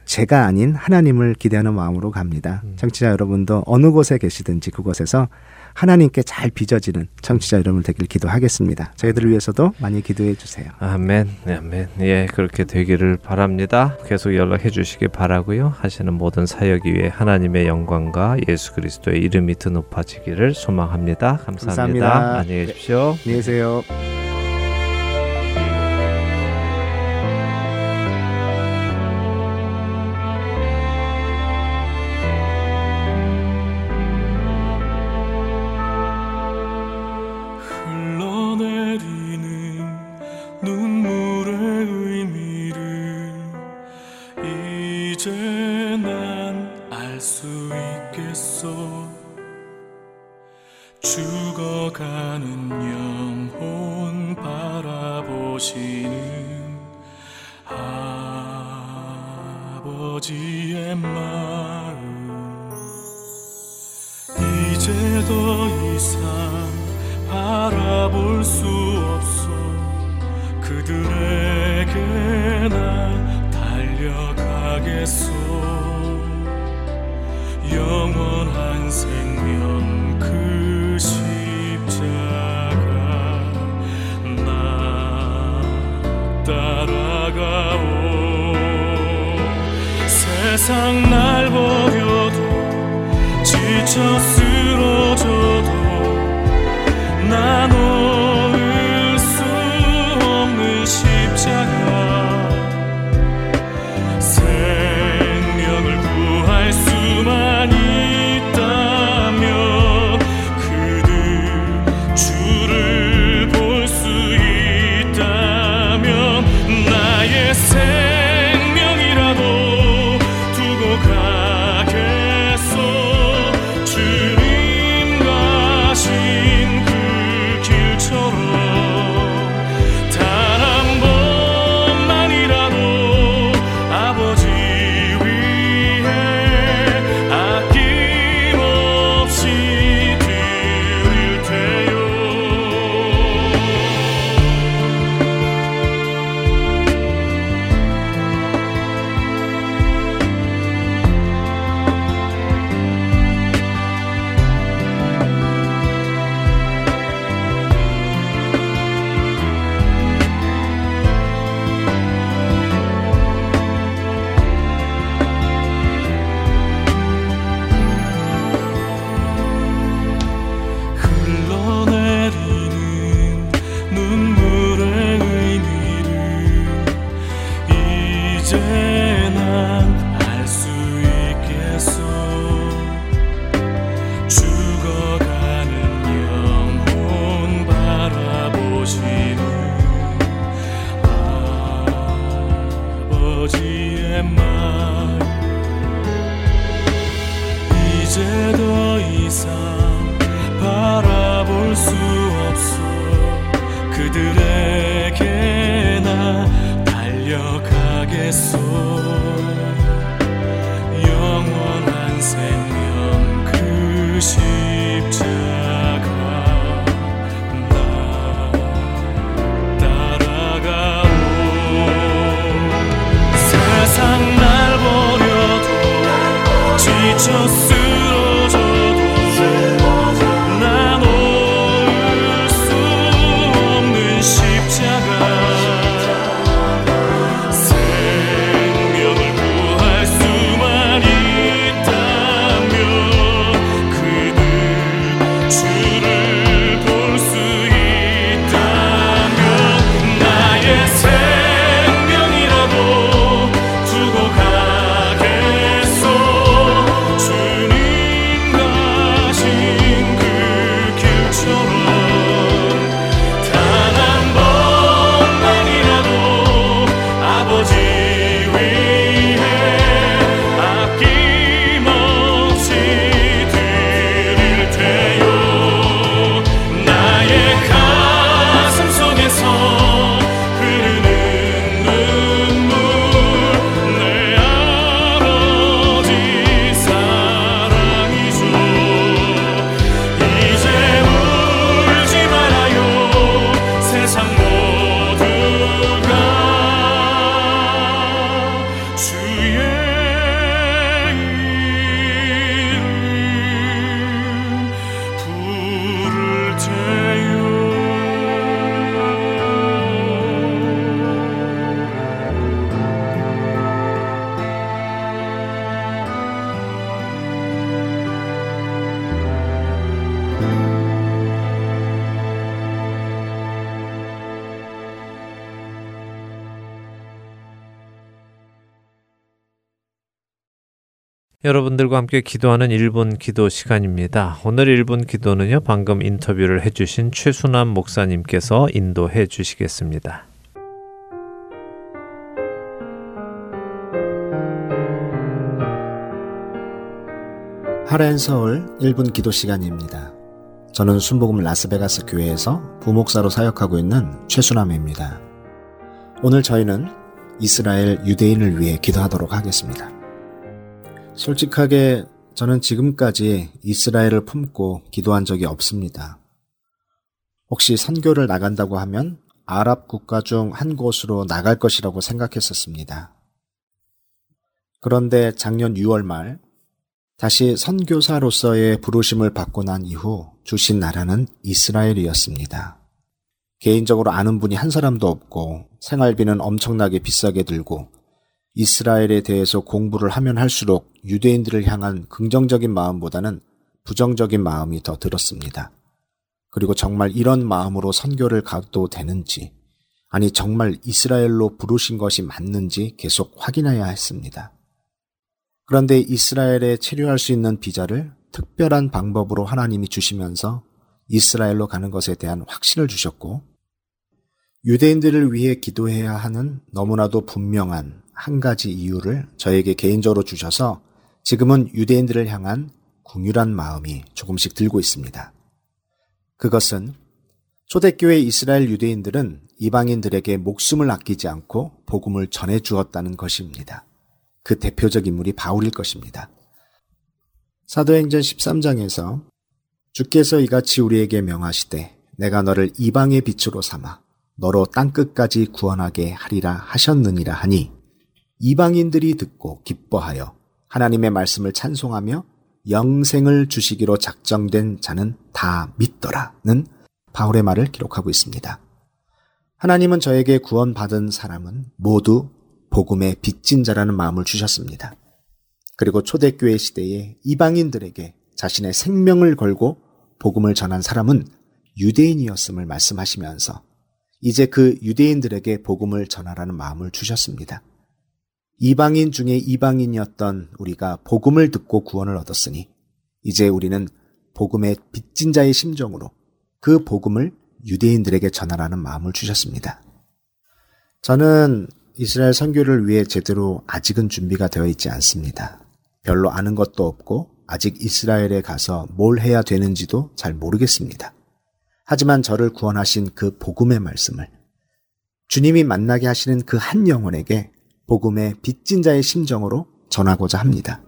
제가 아닌 하나님을 기대하는 마음으로 갑니다. 음. 청취자 여러분도 어느 곳에 계시든지 그곳에서 하나님께 잘 빚어지는 청취자 여러분 되길 기도하겠습니다. 저희들을 위해서도 많이 기도해 주세요. 아멘, 네, 아멘. 예, 그렇게 되기를 바랍니다. 계속 연락해 주시기 바라고요. 하시는 모든 사역 위에 하나님의 영광과 예수 그리스도의 이름이 드 높아지기를 소망합니다. 감사합니다. 감사합니다. 안녕히 계십시오. 네, 안녕히 계세요. 아버지의 마음. 이제 더 이상 바라볼 수 없어. 그들에게 나 달려가겠소. 영원한 생명 그 to 그들에게 나 달려가겠소. 영원한 생명 그 십자가 나 따라가오. 세상 날 버려도 지쳤어 여러분들과 함께 기도하는 1분 기도 시간입니다. 오늘 1분 기도는요, 방금 인터뷰를 해주신 최순남 목사님께서 인도해 주시겠습니다. 하렌 서울 1분 기도 시간입니다. 저는 순복음 라스베가스 교회에서 부목사로 사역하고 있는 최순남입니다. 오늘 저희는 이스라엘 유대인을 위해 기도하도록 하겠습니다. 솔직하게 저는 지금까지 이스라엘을 품고 기도한 적이 없습니다. 혹시 선교를 나간다고 하면 아랍 국가 중 한 곳으로 나갈 것이라고 생각했었습니다. 그런데 작년 6월 말 다시 선교사로서의 부르심을 받고 난 이후 주신 나라는 이스라엘이었습니다. 개인적으로 아는 분이 한 사람도 없고 생활비는 엄청나게 비싸게 들고 이스라엘에 대해서 공부를 하면 할수록 유대인들을 향한 긍정적인 마음보다는 부정적인 마음이 더 들었습니다. 그리고 정말 이런 마음으로 선교를 가도 되는지, 아니 정말 이스라엘로 부르신 것이 맞는지 계속 확인해야 했습니다. 그런데 이스라엘에 체류할 수 있는 비자를 특별한 방법으로 하나님이 주시면서 이스라엘로 가는 것에 대한 확신을 주셨고, 유대인들을 위해 기도해야 하는 너무나도 분명한 한 가지 이유를 저에게 개인적으로 주셔서 지금은 유대인들을 향한 궁휼한 마음이 조금씩 들고 있습니다. 그것은 초대교회 이스라엘 유대인들은 이방인들에게 목숨을 아끼지 않고 복음을 전해 주었다는 것입니다. 그 대표적 인물이 바울일 것입니다. 사도행전 13장에서 주께서 이같이 우리에게 명하시되 내가 너를 이방의 빛으로 삼아 너로 땅끝까지 구원하게 하리라 하셨느니라 하니 이방인들이 듣고 기뻐하여 하나님의 말씀을 찬송하며 영생을 주시기로 작정된 자는 다 믿더라는 바울의 말을 기록하고 있습니다. 하나님은 저에게 구원받은 사람은 모두 복음의 빚진 자라는 마음을 주셨습니다. 그리고 초대교회 시대에 이방인들에게 자신의 생명을 걸고 복음을 전한 사람은 유대인이었음을 말씀하시면서 이제 그 유대인들에게 복음을 전하라는 마음을 주셨습니다. 이방인 중에 이방인이었던 우리가 복음을 듣고 구원을 얻었으니 이제 우리는 복음의 빚진 자의 심정으로 그 복음을 유대인들에게 전하라는 마음을 주셨습니다. 저는 이스라엘 선교를 위해 제대로 아직은 준비가 되어 있지 않습니다. 별로 아는 것도 없고 아직 이스라엘에 가서 뭘 해야 되는지도 잘 모르겠습니다. 하지만 저를 구원하신 그 복음의 말씀을 주님이 만나게 하시는 그 한 영혼에게 복음의 빚진 자의 심정으로 전하고자 합니다.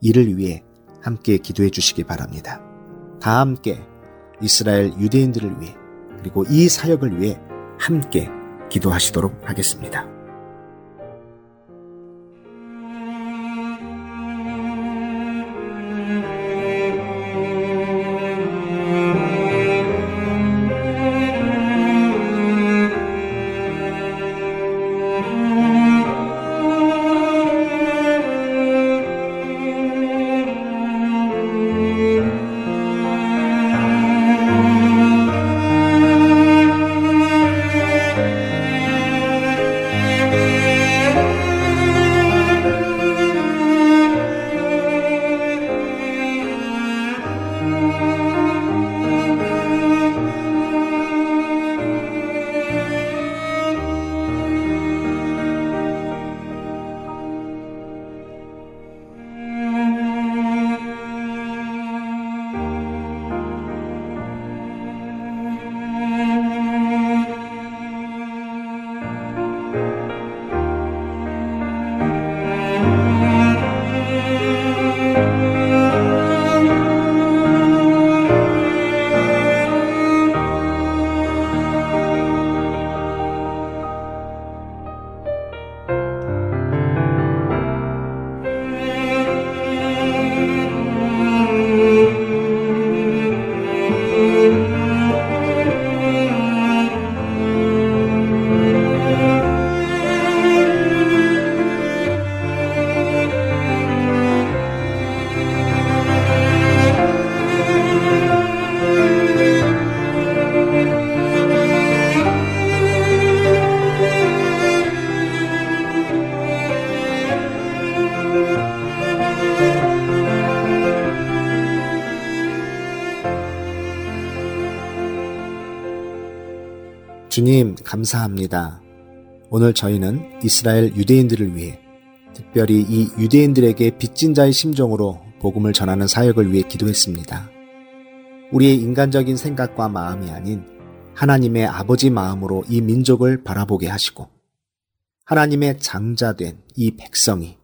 이를 위해 함께 기도해 주시기 바랍니다. 다 함께 이스라엘 유대인들을 위해 그리고 이 사역을 위해 함께 기도하시도록 하겠습니다. 주님, 감사합니다. 오늘 저희는 이스라엘 유대인들을 위해 특별히 이 유대인들에게 빚진 자의 심정으로 복음을 전하는 사역을 위해 기도했습니다. 우리의 인간적인 생각과 마음이 아닌 하나님의 아버지 마음으로 이 민족을 바라보게 하시고 하나님의 장자된 이 백성이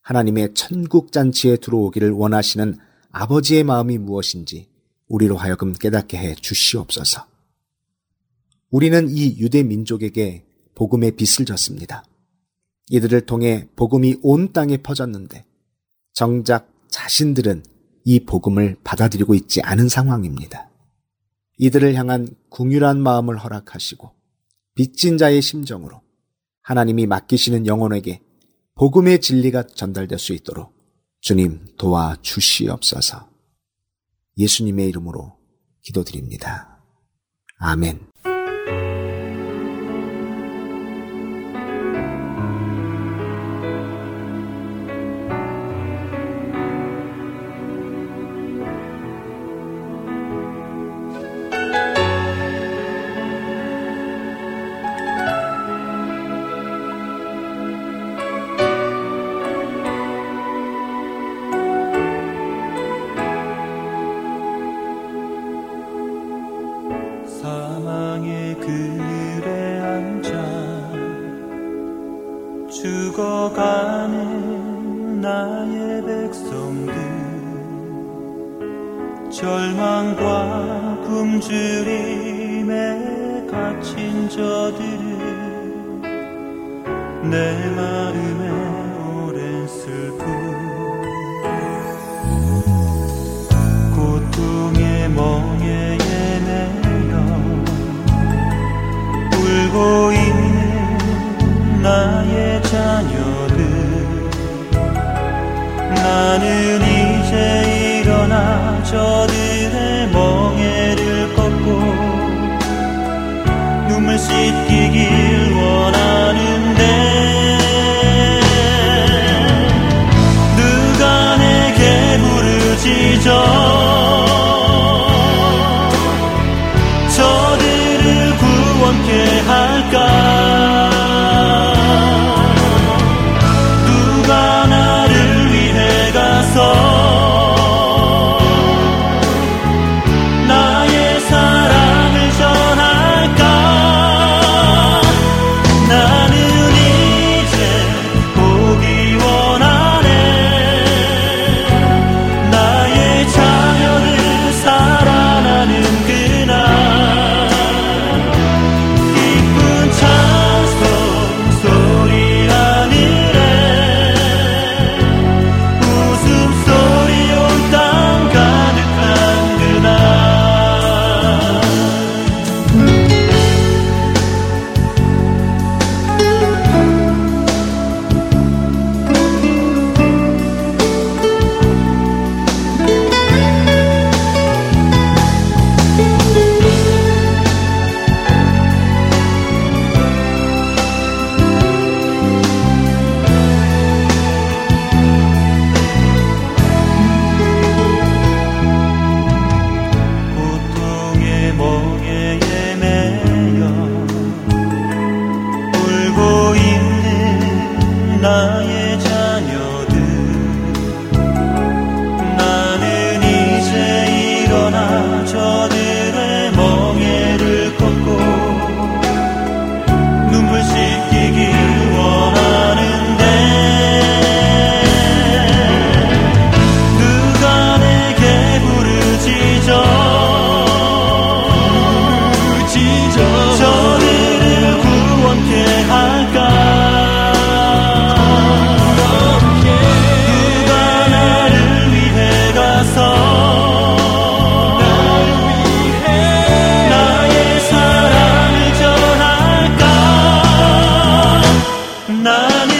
하나님의 천국 잔치에 들어오기를 원하시는 아버지의 마음이 무엇인지 우리로 하여금 깨닫게 해 주시옵소서. 우리는 이 유대 민족에게 복음의 빛을 졌습니다. 이들을 통해 복음이 온 땅에 퍼졌는데 정작 자신들은 이 복음을 받아들이고 있지 않은 상황입니다. 이들을 향한 궁휼한 마음을 허락하시고 빚진 자의 심정으로 하나님이 맡기시는 영혼에게 복음의 진리가 전달될 수 있도록 주님 도와 주시옵소서. 예수님의 이름으로 기도드립니다. 아멘. running.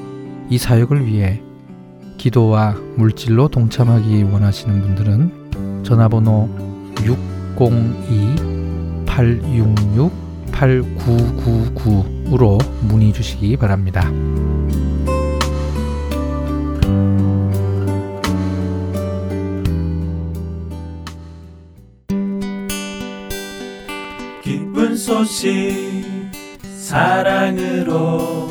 이 사역을 위해 기도와 물질로 동참하기 원하시는 분들은 전화번호 602-866-8999으로 문의 주시기 바랍니다. 기쁜 소식 사랑으로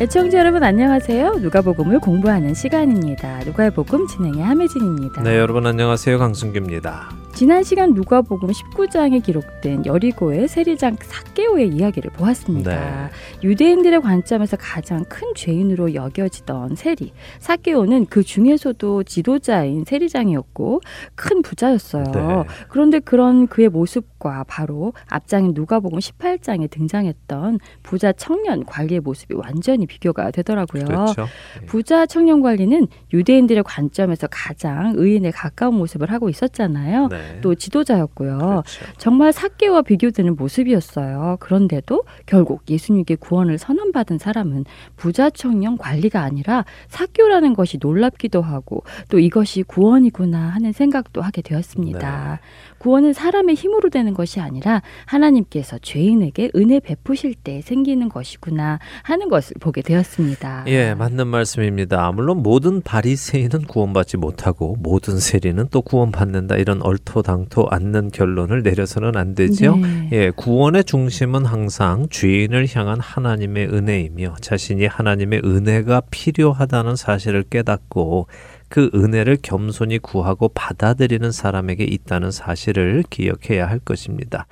애청자 여러분 안녕하세요. 누가복음을 공부하는 시간입니다. 누가의 복음 진행의 함혜진입니다. 네, 여러분 안녕하세요. 강승규입니다. 지난 시간 누가복음 19장에 기록된 여리고의 세리장 사개오의 이야기를 보았습니다. 네. 유대인들의 관점에서 가장 큰 죄인으로 여겨지던 세리 사개오는 그 중에서도 지도자인 세리장이었고 큰 부자였어요. 네. 그런데 그런 그의 모습과 바로 앞장인 누가복음 18장에 등장했던 부자 청년 관리의 모습이 완전히 비교가 되더라고요. 그렇죠. 네. 부자 청년 관리는 유대인들의 관점에서 가장 의인에 가까운 모습을 하고 있었잖아요. 네. 네. 또 지도자였고요. 그렇죠. 정말 사개와 비교되는 모습이었어요. 그런데도 결국 예수님께 구원을 선언받은 사람은 부자 청년 관리가 아니라 사교라는 것이 놀랍기도 하고 또 이것이 구원이구나 하는 생각도 하게 되었습니다. 네. 구원은 사람의 힘으로 되는 것이 아니라 하나님께서 죄인에게 은혜 베푸실 때 생기는 것이구나 하는 것을 보게 되었습니다. 예, 맞는 말씀입니다. 물론 모든 바리새인은 구원받지 못하고 모든 세리는 또 구원받는다 이런 얼토당토 않는 결론을 내려서는 안 되죠. 네. 예, 구원의 중심은 항상 죄인을 향한 하나님의 은혜이며 자신이 하나님의 은혜가 필요하다는 사실을 깨닫고 그 은혜를 겸손히 구하고 받아들이는 사람에게 있다는 사실을 기억해야 할 것입니다.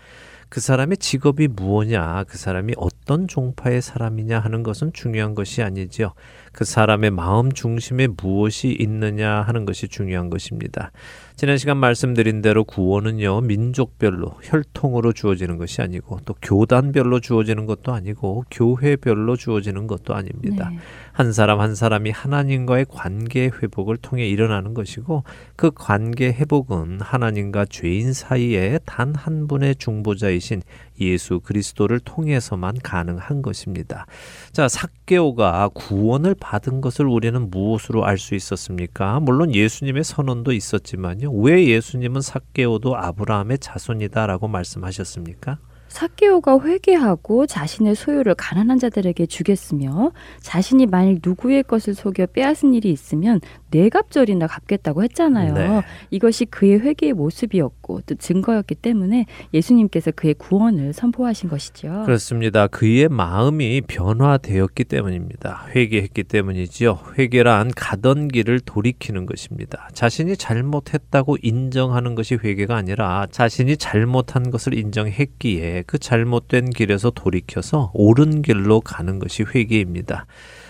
그 사람의 직업이 무엇냐, 그 사람이 어떤 종파의 사람이냐 하는 것은 중요한 것이 아니지요. 그 사람의 마음 중심에 무엇이 있느냐 하는 것이 중요한 것입니다. 지난 시간 말씀드린 대로 구원은요, 민족별로, 혈통으로 주어지는 것이 아니고, 또 교단별로 주어지는 것도 아니고, 교회별로 주어지는 것도 아닙니다. 네. 한 사람 한 사람이 하나님과의 관계 회복을 통해 일어나는 것이고, 그 관계 회복은 하나님과 죄인 사이에 단 한 분의 중보자이신 예수 그리스도를 통해서만 가능한 것입니다. 자, 삭개오가 구원을 받은 것을 우리는 무엇으로 알 수 있었습니까? 물론 예수님의 선언도 있었지만요. 왜 예수님은 삭개오도 아브라함의 자손이다라고 말씀하셨습니까? 사케오가 회개하고 자신의 소유를 가난한 자들에게 주겠으며 자신이 만일 누구의 것을 속여 빼앗은 일이 있으면 네 갑절이나 갚겠다고 했잖아요. 네. 이것이 그의 회개의 모습이었고 또 증거였기 때문에 예수님께서 그의 구원을 선포하신 것이죠. 그렇습니다. 그의 마음이 변화되었기 때문입니다. 회개했기 때문이지요. 회개란 가던 길을 돌이키는 것입니다. 자신이 잘못했다고 인정하는 것이 회개가 아니라 자신이 잘못한 것을 인정했기에 그 잘못된 길에서 돌이켜서 옳은 길로 가는 것이 회개입니다.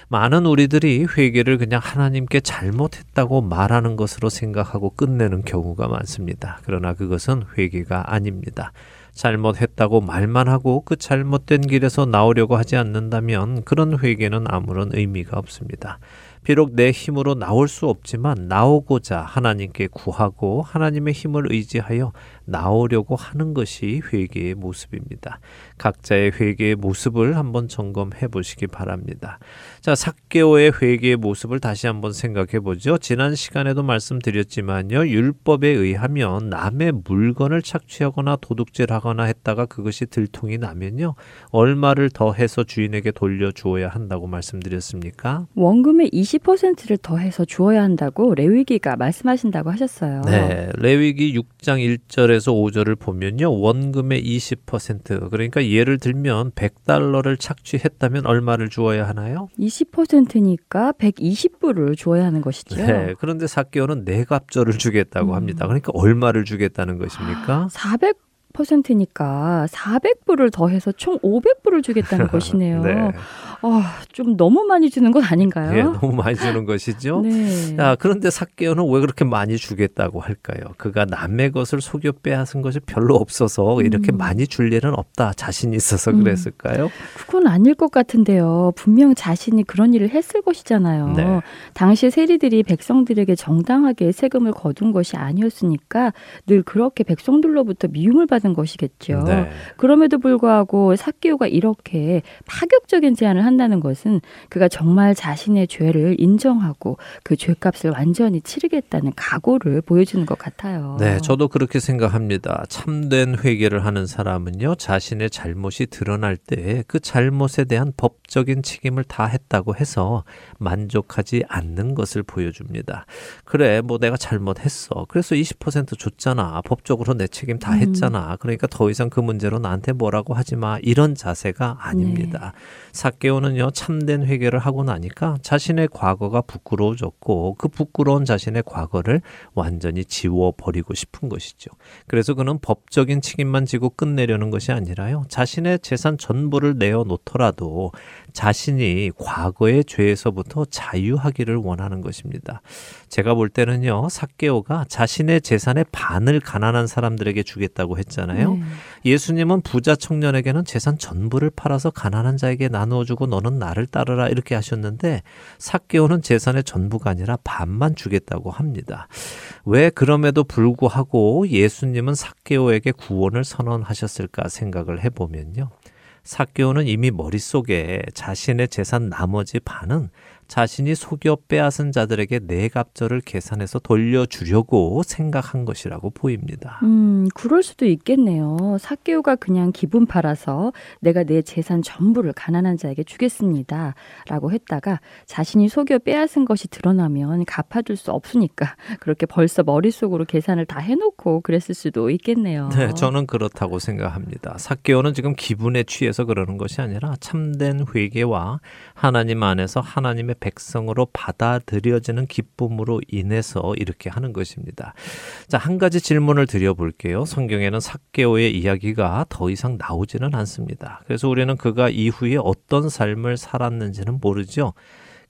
많은 우리들이 회개를 그냥 하나님께 잘못했다고 말하는 것으로 생각하고 끝내는 경우가 많습니다. 그러나 그것은 회개가 아닙니다. 잘못했다고 말만 하고 그 잘못된 길에서 나오려고 하지 않는다면 그런 회개는 아무런 의미가 없습니다. 비록 내 힘으로 나올 수 없지만 나오고자 하나님께 구하고 하나님의 힘을 의지하여 나오려고 하는 것이 회개의 모습입니다. 각자의 회개의 모습을 한번 점검해 보시기 바랍니다. 자, 삭개오의 회개의 모습을 다시 한번 생각해 보죠. 지난 시간에도 말씀드렸지만요. 율법에 의하면 남의 물건을 착취하거나 도둑질하거나 했다가 그것이 들통이 나면요. 얼마를 더 해서 주인에게 돌려 주어야 한다고 말씀드렸습니까? 원금의 20 20%를 더해서 주어야 한다고 레위기가 말씀하신다고 하셨어요. 네, 레위기 6장 1절에 서 5절을 보면요. 원금의 20% 그러니까 예를 들면 100달러를 착취했다면 얼마를 주어야 하나요? 20%니까 120불을 주어야 하는 것이죠. 네, 그런데 사개오는 네갑절을 주겠다고 음. 합니다. 그러니까 얼마를 주겠다는 것입니까? 400 10%니까 400불을 더해서 총 500불을 주겠다는 것이네요. 네. 어, 좀 너무 많이 주는 것 아닌가요? 예, 너무 많이 주는 것이죠. 네. 자, 그런데 사케오는 왜 그렇게 많이 주겠다고 할까요? 그가 남의 것을 속여 빼앗은 것이 별로 없어서 이렇게 음. 많이 줄 일은 없다. 자신이 있어서 음. 그랬을까요? 음. 그건 아닐 것 같은데요. 분명 자신이 그런 일을 했을 것이잖아요. 네. 당시 세리들이 백성들에게 정당하게 세금을 거둔 것이 아니었으니까 늘 그렇게 백성들로부터 미움을 받은 것이겠죠. 네. 그럼에도 불구하고 사케오가 이렇게 파격적인 제안을 한다는 것은 그가 정말 자신의 죄를 인정하고 그 죄값을 완전히 치르겠다는 각오를 보여주는 것 같아요. 네, 저도 그렇게 생각합니다. 참된 회개를 하는 사람은요, 자신의 잘못이 드러날 때 그 잘못에 대한 법적인 책임을 다 했다고 해서 만족하지 않는 것을 보여줍니다. 그래, 뭐 내가 잘못했어. 그래서 20% 줬잖아. 법적으로 내 책임 다 음. 했잖아. 그러니까 더 이상 그 문제로 나한테 뭐라고 하지 마. 이런 자세가 아닙니다. 네. 사 케오는요 참된 회개를 하고 나니까 자신의 과거가 부끄러워졌고 그 부끄러운 자신의 과거를 완전히 지워 버리고 싶은 것이죠. 그래서 그는 법적인 책임만 지고 끝내려는 것이 아니라요 자신의 재산 전부를 내어 놓더라도 자신이 과거의 죄에서부터 자유하기를 원하는 것입니다. 제가 볼 때는요, 사케오가 자신의 재산의 반을 가난한 사람들에게 주겠다고 했잖아요. 네. 예수님은 부자 청년에게는 재산 전부를 팔아서 가난한 자에게 나누어 주고 너는 나를 따르라 이렇게 하셨는데 사케오는 재산의 전부가 아니라 반만 주겠다고 합니다. 왜 그럼에도 불구하고 예수님은 사케오에게 구원을 선언하셨을까 생각을 해보면요. 사케오는 이미 머릿속에 자신의 재산 나머지 반은 자신이 속여 빼앗은 자들에게 내 갑절을 계산해서 돌려주려고 생각한 것이라고 보입니다. 음, 그럴 수도 있겠네요. 사케오가 그냥 기분 팔아서 내가 내 재산 전부를 가난한 자에게 주겠습니다. 라고 했다가 자신이 속여 빼앗은 것이 드러나면 갚아줄 수 없으니까 그렇게 벌써 머릿속으로 계산을 다 해놓고 그랬을 수도 있겠네요. 네, 저는 그렇다고 생각합니다. 사케오는 지금 기분에 취해서 그러는 것이 아니라 참된 회개와 하나님 안에서 하나님의 백성으로 받아들여지는 기쁨으로 인해서 이렇게 하는 것입니다. 자, 한 가지 질문을 드려볼게요. 성경에는 삭개오의 이야기가 더 이상 나오지는 않습니다. 그래서 우리는 그가 이후에 어떤 삶을 살았는지는 모르죠.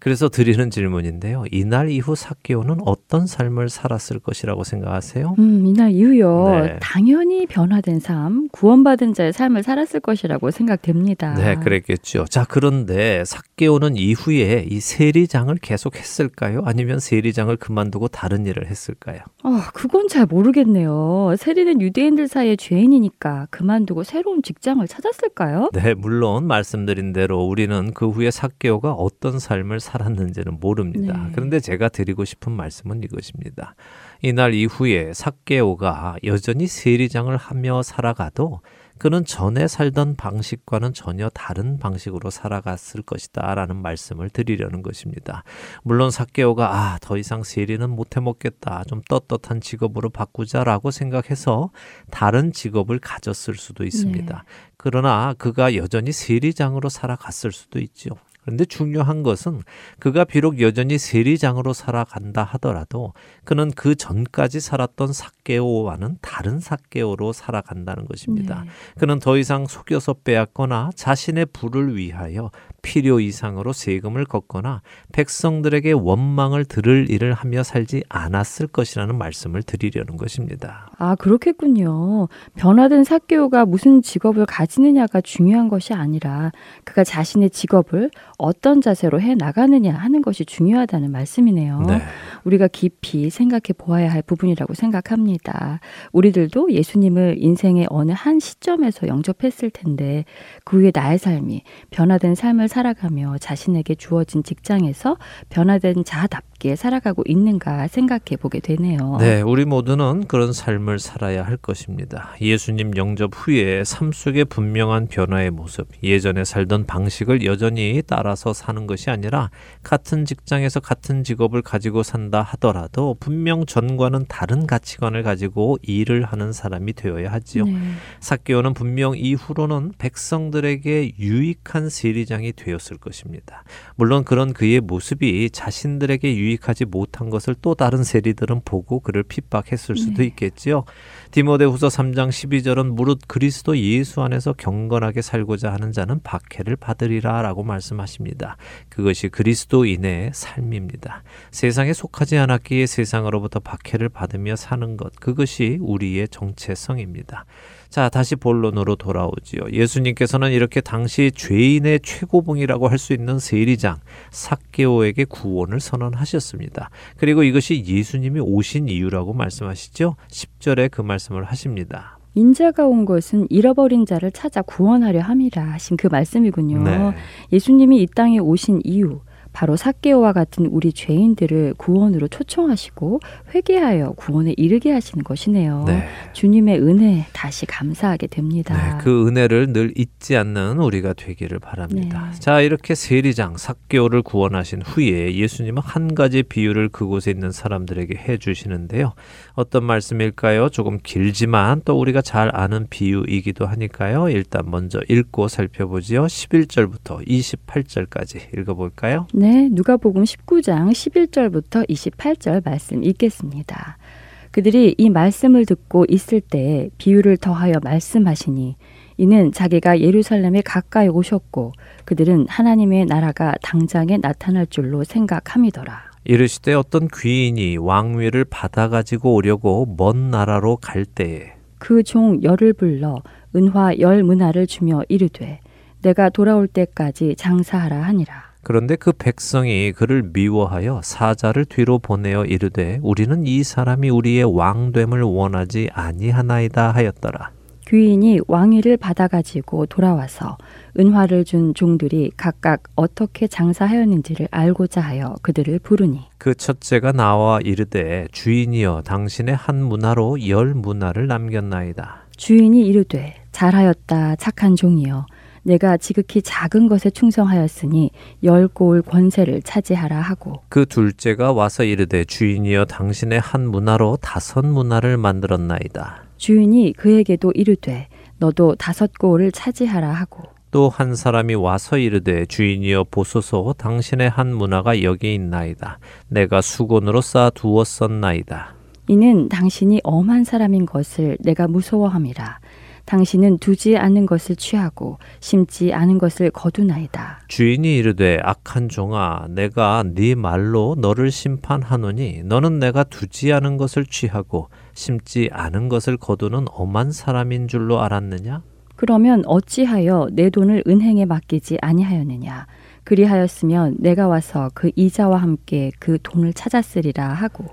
그래서 드리는 질문인데요. 이날 이후 사케오는 어떤 삶을 살았을 것이라고 생각하세요? 음, 이날 이후요. 네. 당연히 변화된 삶, 구원받은 자의 삶을 살았을 것이라고 생각됩니다. 네, 그랬겠죠. 자, 그런데 사케오는 이후에 이 세리장을 계속 했을까요? 아니면 세리장을 그만두고 다른 일을 했을까요? 어, 그건 잘 모르겠네요. 세리는 유대인들 사이의 죄인이니까 그만두고 새로운 직장을 찾았을까요? 네, 물론 말씀드린 대로 우리는 그 후에 사케오가 어떤 삶을 살았는지는 모릅니다. 네. 그런데 제가 드리고 싶은 말씀은 이것입니다. 이날 이후에 삭개오가 여전히 세리장을 하며 살아가도 그는 전에 살던 방식과는 전혀 다른 방식으로 살아갔을 것이다 라는 말씀을 드리려는 것입니다. 물론 삭개오가 아, 더 이상 세리는 못해 먹겠다. 좀 떳떳한 직업으로 바꾸자라고 생각해서 다른 직업을 가졌을 수도 있습니다. 네. 그러나 그가 여전히 세리장으로 살아갔을 수도 있죠. 그런데 중요한 것은 그가 비록 여전히 세리장으로 살아간다 하더라도 그는 그 전까지 살았던 사케오와는 다른 사케오로 살아간다는 것입니다. 네. 그는 더 이상 속여서 빼앗거나 자신의 부를 위하여 필요 이상으로 세금을 걷거나 백성들에게 원망을 들을 일을 하며 살지 않았을 것이라는 말씀을 드리려는 것입니다. 아, 그렇겠군요. 변화된 사케오가 무슨 직업을 가지느냐가 중요한 것이 아니라 그가 자신의 직업을 어떤 자세로 해 나가느냐 하는 것이 중요하다는 말씀이네요. 네. 우리가 깊이 생각해 보아야 할 부분이라고 생각합니다. 우리들도 예수님을 인생의 어느 한 시점에서 영접했을 텐데 그 후에 나의 삶이 변화된 삶을 살아가며 자신에게 주어진 직장에서 변화된 자답게 맞게 살아가고 있는가 생각해 보게 되네요. 네, 우리 모두는 그런 삶을 살아야 할 것입니다. 예수님 영접 후에 삶 속에 분명한 변화의 모습, 예전에 살던 방식을 여전히 따라서 사는 것이 아니라 같은 직장에서 같은 직업을 가지고 산다 하더라도 분명 전과는 다른 가치관을 가지고 일을 하는 사람이 되어야 하지요. 네. 사개오는 분명 이후로는 백성들에게 유익한 세리장이 되었을 것입니다. 물론 그런 그의 모습이 자신들에게 유익 하지 못한 것을 또 다른 세리들은 보고 그를 핍박했을 수도 네. 있겠지요. 디모데후서 3장 12절은 무릇 그리스도 예수 안에서 경건하게 살고자 하는 자는 박해를 받으리라라고 말씀하십니다. 그것이 그리스도인의 삶입니다. 세상에 속하지 않았기에 세상으로부터 박해를 받으며 사는 것 그것이 우리의 정체성입니다. 자, 다시 본론으로 돌아오지요. 예수님께서는 이렇게 당시 죄인의 최고봉이라고 할 수 있는 세리장 사케오에게 구원을 선언하셨습니다. 그리고 이것이 예수님이 오신 이유라고 말씀하시죠. 10절에 그 말씀 을 하십니다. 인자가 온 것은 잃어버린 자를 찾아 구원하려 함이라 하신 그 말씀이군요. 네. 예수님이 이 땅에 오신 이유, 바로 사개오와 같은 우리 죄인들을 구원으로 초청하시고 회개하여 구원에 이르게 하시는 것이네요. 네. 주님의 은혜 다시 감사하게 됩니다. 네, 그 은혜를 늘 잊지 않는 우리가 되기를 바랍니다. 네. 자, 이렇게 세리장 사개오를 구원하신 후에 예수님은 한 가지 비유를 그곳에 있는 사람들에게 해 주시는데요. 어떤 말씀일까요? 조금 길지만 또 우리가 잘 아는 비유이기도 하니까요. 일단 먼저 읽고 살펴보지요. 11절부터 28절까지 읽어 볼까요? 네, 누가복음 19장 11절부터 28절 말씀 읽겠습니다. 그들이 이 말씀을 듣고 있을 때 비유를 더하여 말씀하시니 이는 자기가 예루살렘에 가까이 오셨고 그들은 하나님의 나라가 당장에 나타날 줄로 생각함이더라. 이르시되 어떤 귀인이 왕위를 받아 가지고 오려고 먼 나라로 갈 때에 그 종 열을 불러 은화 열 문화를 주며 이르되 내가 돌아올 때까지 장사하라 하니라. 그런데 그 백성이 그를 미워하여 사자를 뒤로 보내어 이르되 우리는 이 사람이 우리의 왕됨을 원하지 아니하나이다 하였더라. 귀인이 왕위를 받아가지고 돌아와서 은화를 준 종들이 각각 어떻게 장사하였는지를 알고자 하여 그들을 부르니 그 첫째가 나와 이르되 주인이여 당신의 한 문화로 열 문화를 남겼나이다. 주인이 이르되 잘하였다 착한 종이여 내가 지극히 작은 것에 충성하였으니 열 고을 권세를 차지하라 하고 그 둘째가 와서 이르되 주인이여 당신의 한 문화로 다섯 문화를 만들었나이다. 주인이 그에게도 이르되 너도 다섯 고을을 차지하라 하고 또 한 사람이 와서 이르되 주인이여 보소서 당신의 한 문화가 여기 있나이다. 내가 수건으로 쌓아 두었었나이다. 이는 당신이 엄한 사람인 것을 내가 무서워함이라. 당신은 두지 않은 것을 취하고 심지 않은 것을 거두나이다. 주인이 이르되 악한 종아 내가 네 말로 너를 심판하노니 너는 내가 두지 않은 것을 취하고 심지 않은 것을 거두는 엄한 사람인 줄로 알았느냐? 그러면 어찌하여 내 돈을 은행에 맡기지 아니하였느냐? 그리하였으면 내가 와서 그 이자와 함께 그 돈을 찾았으리라 하고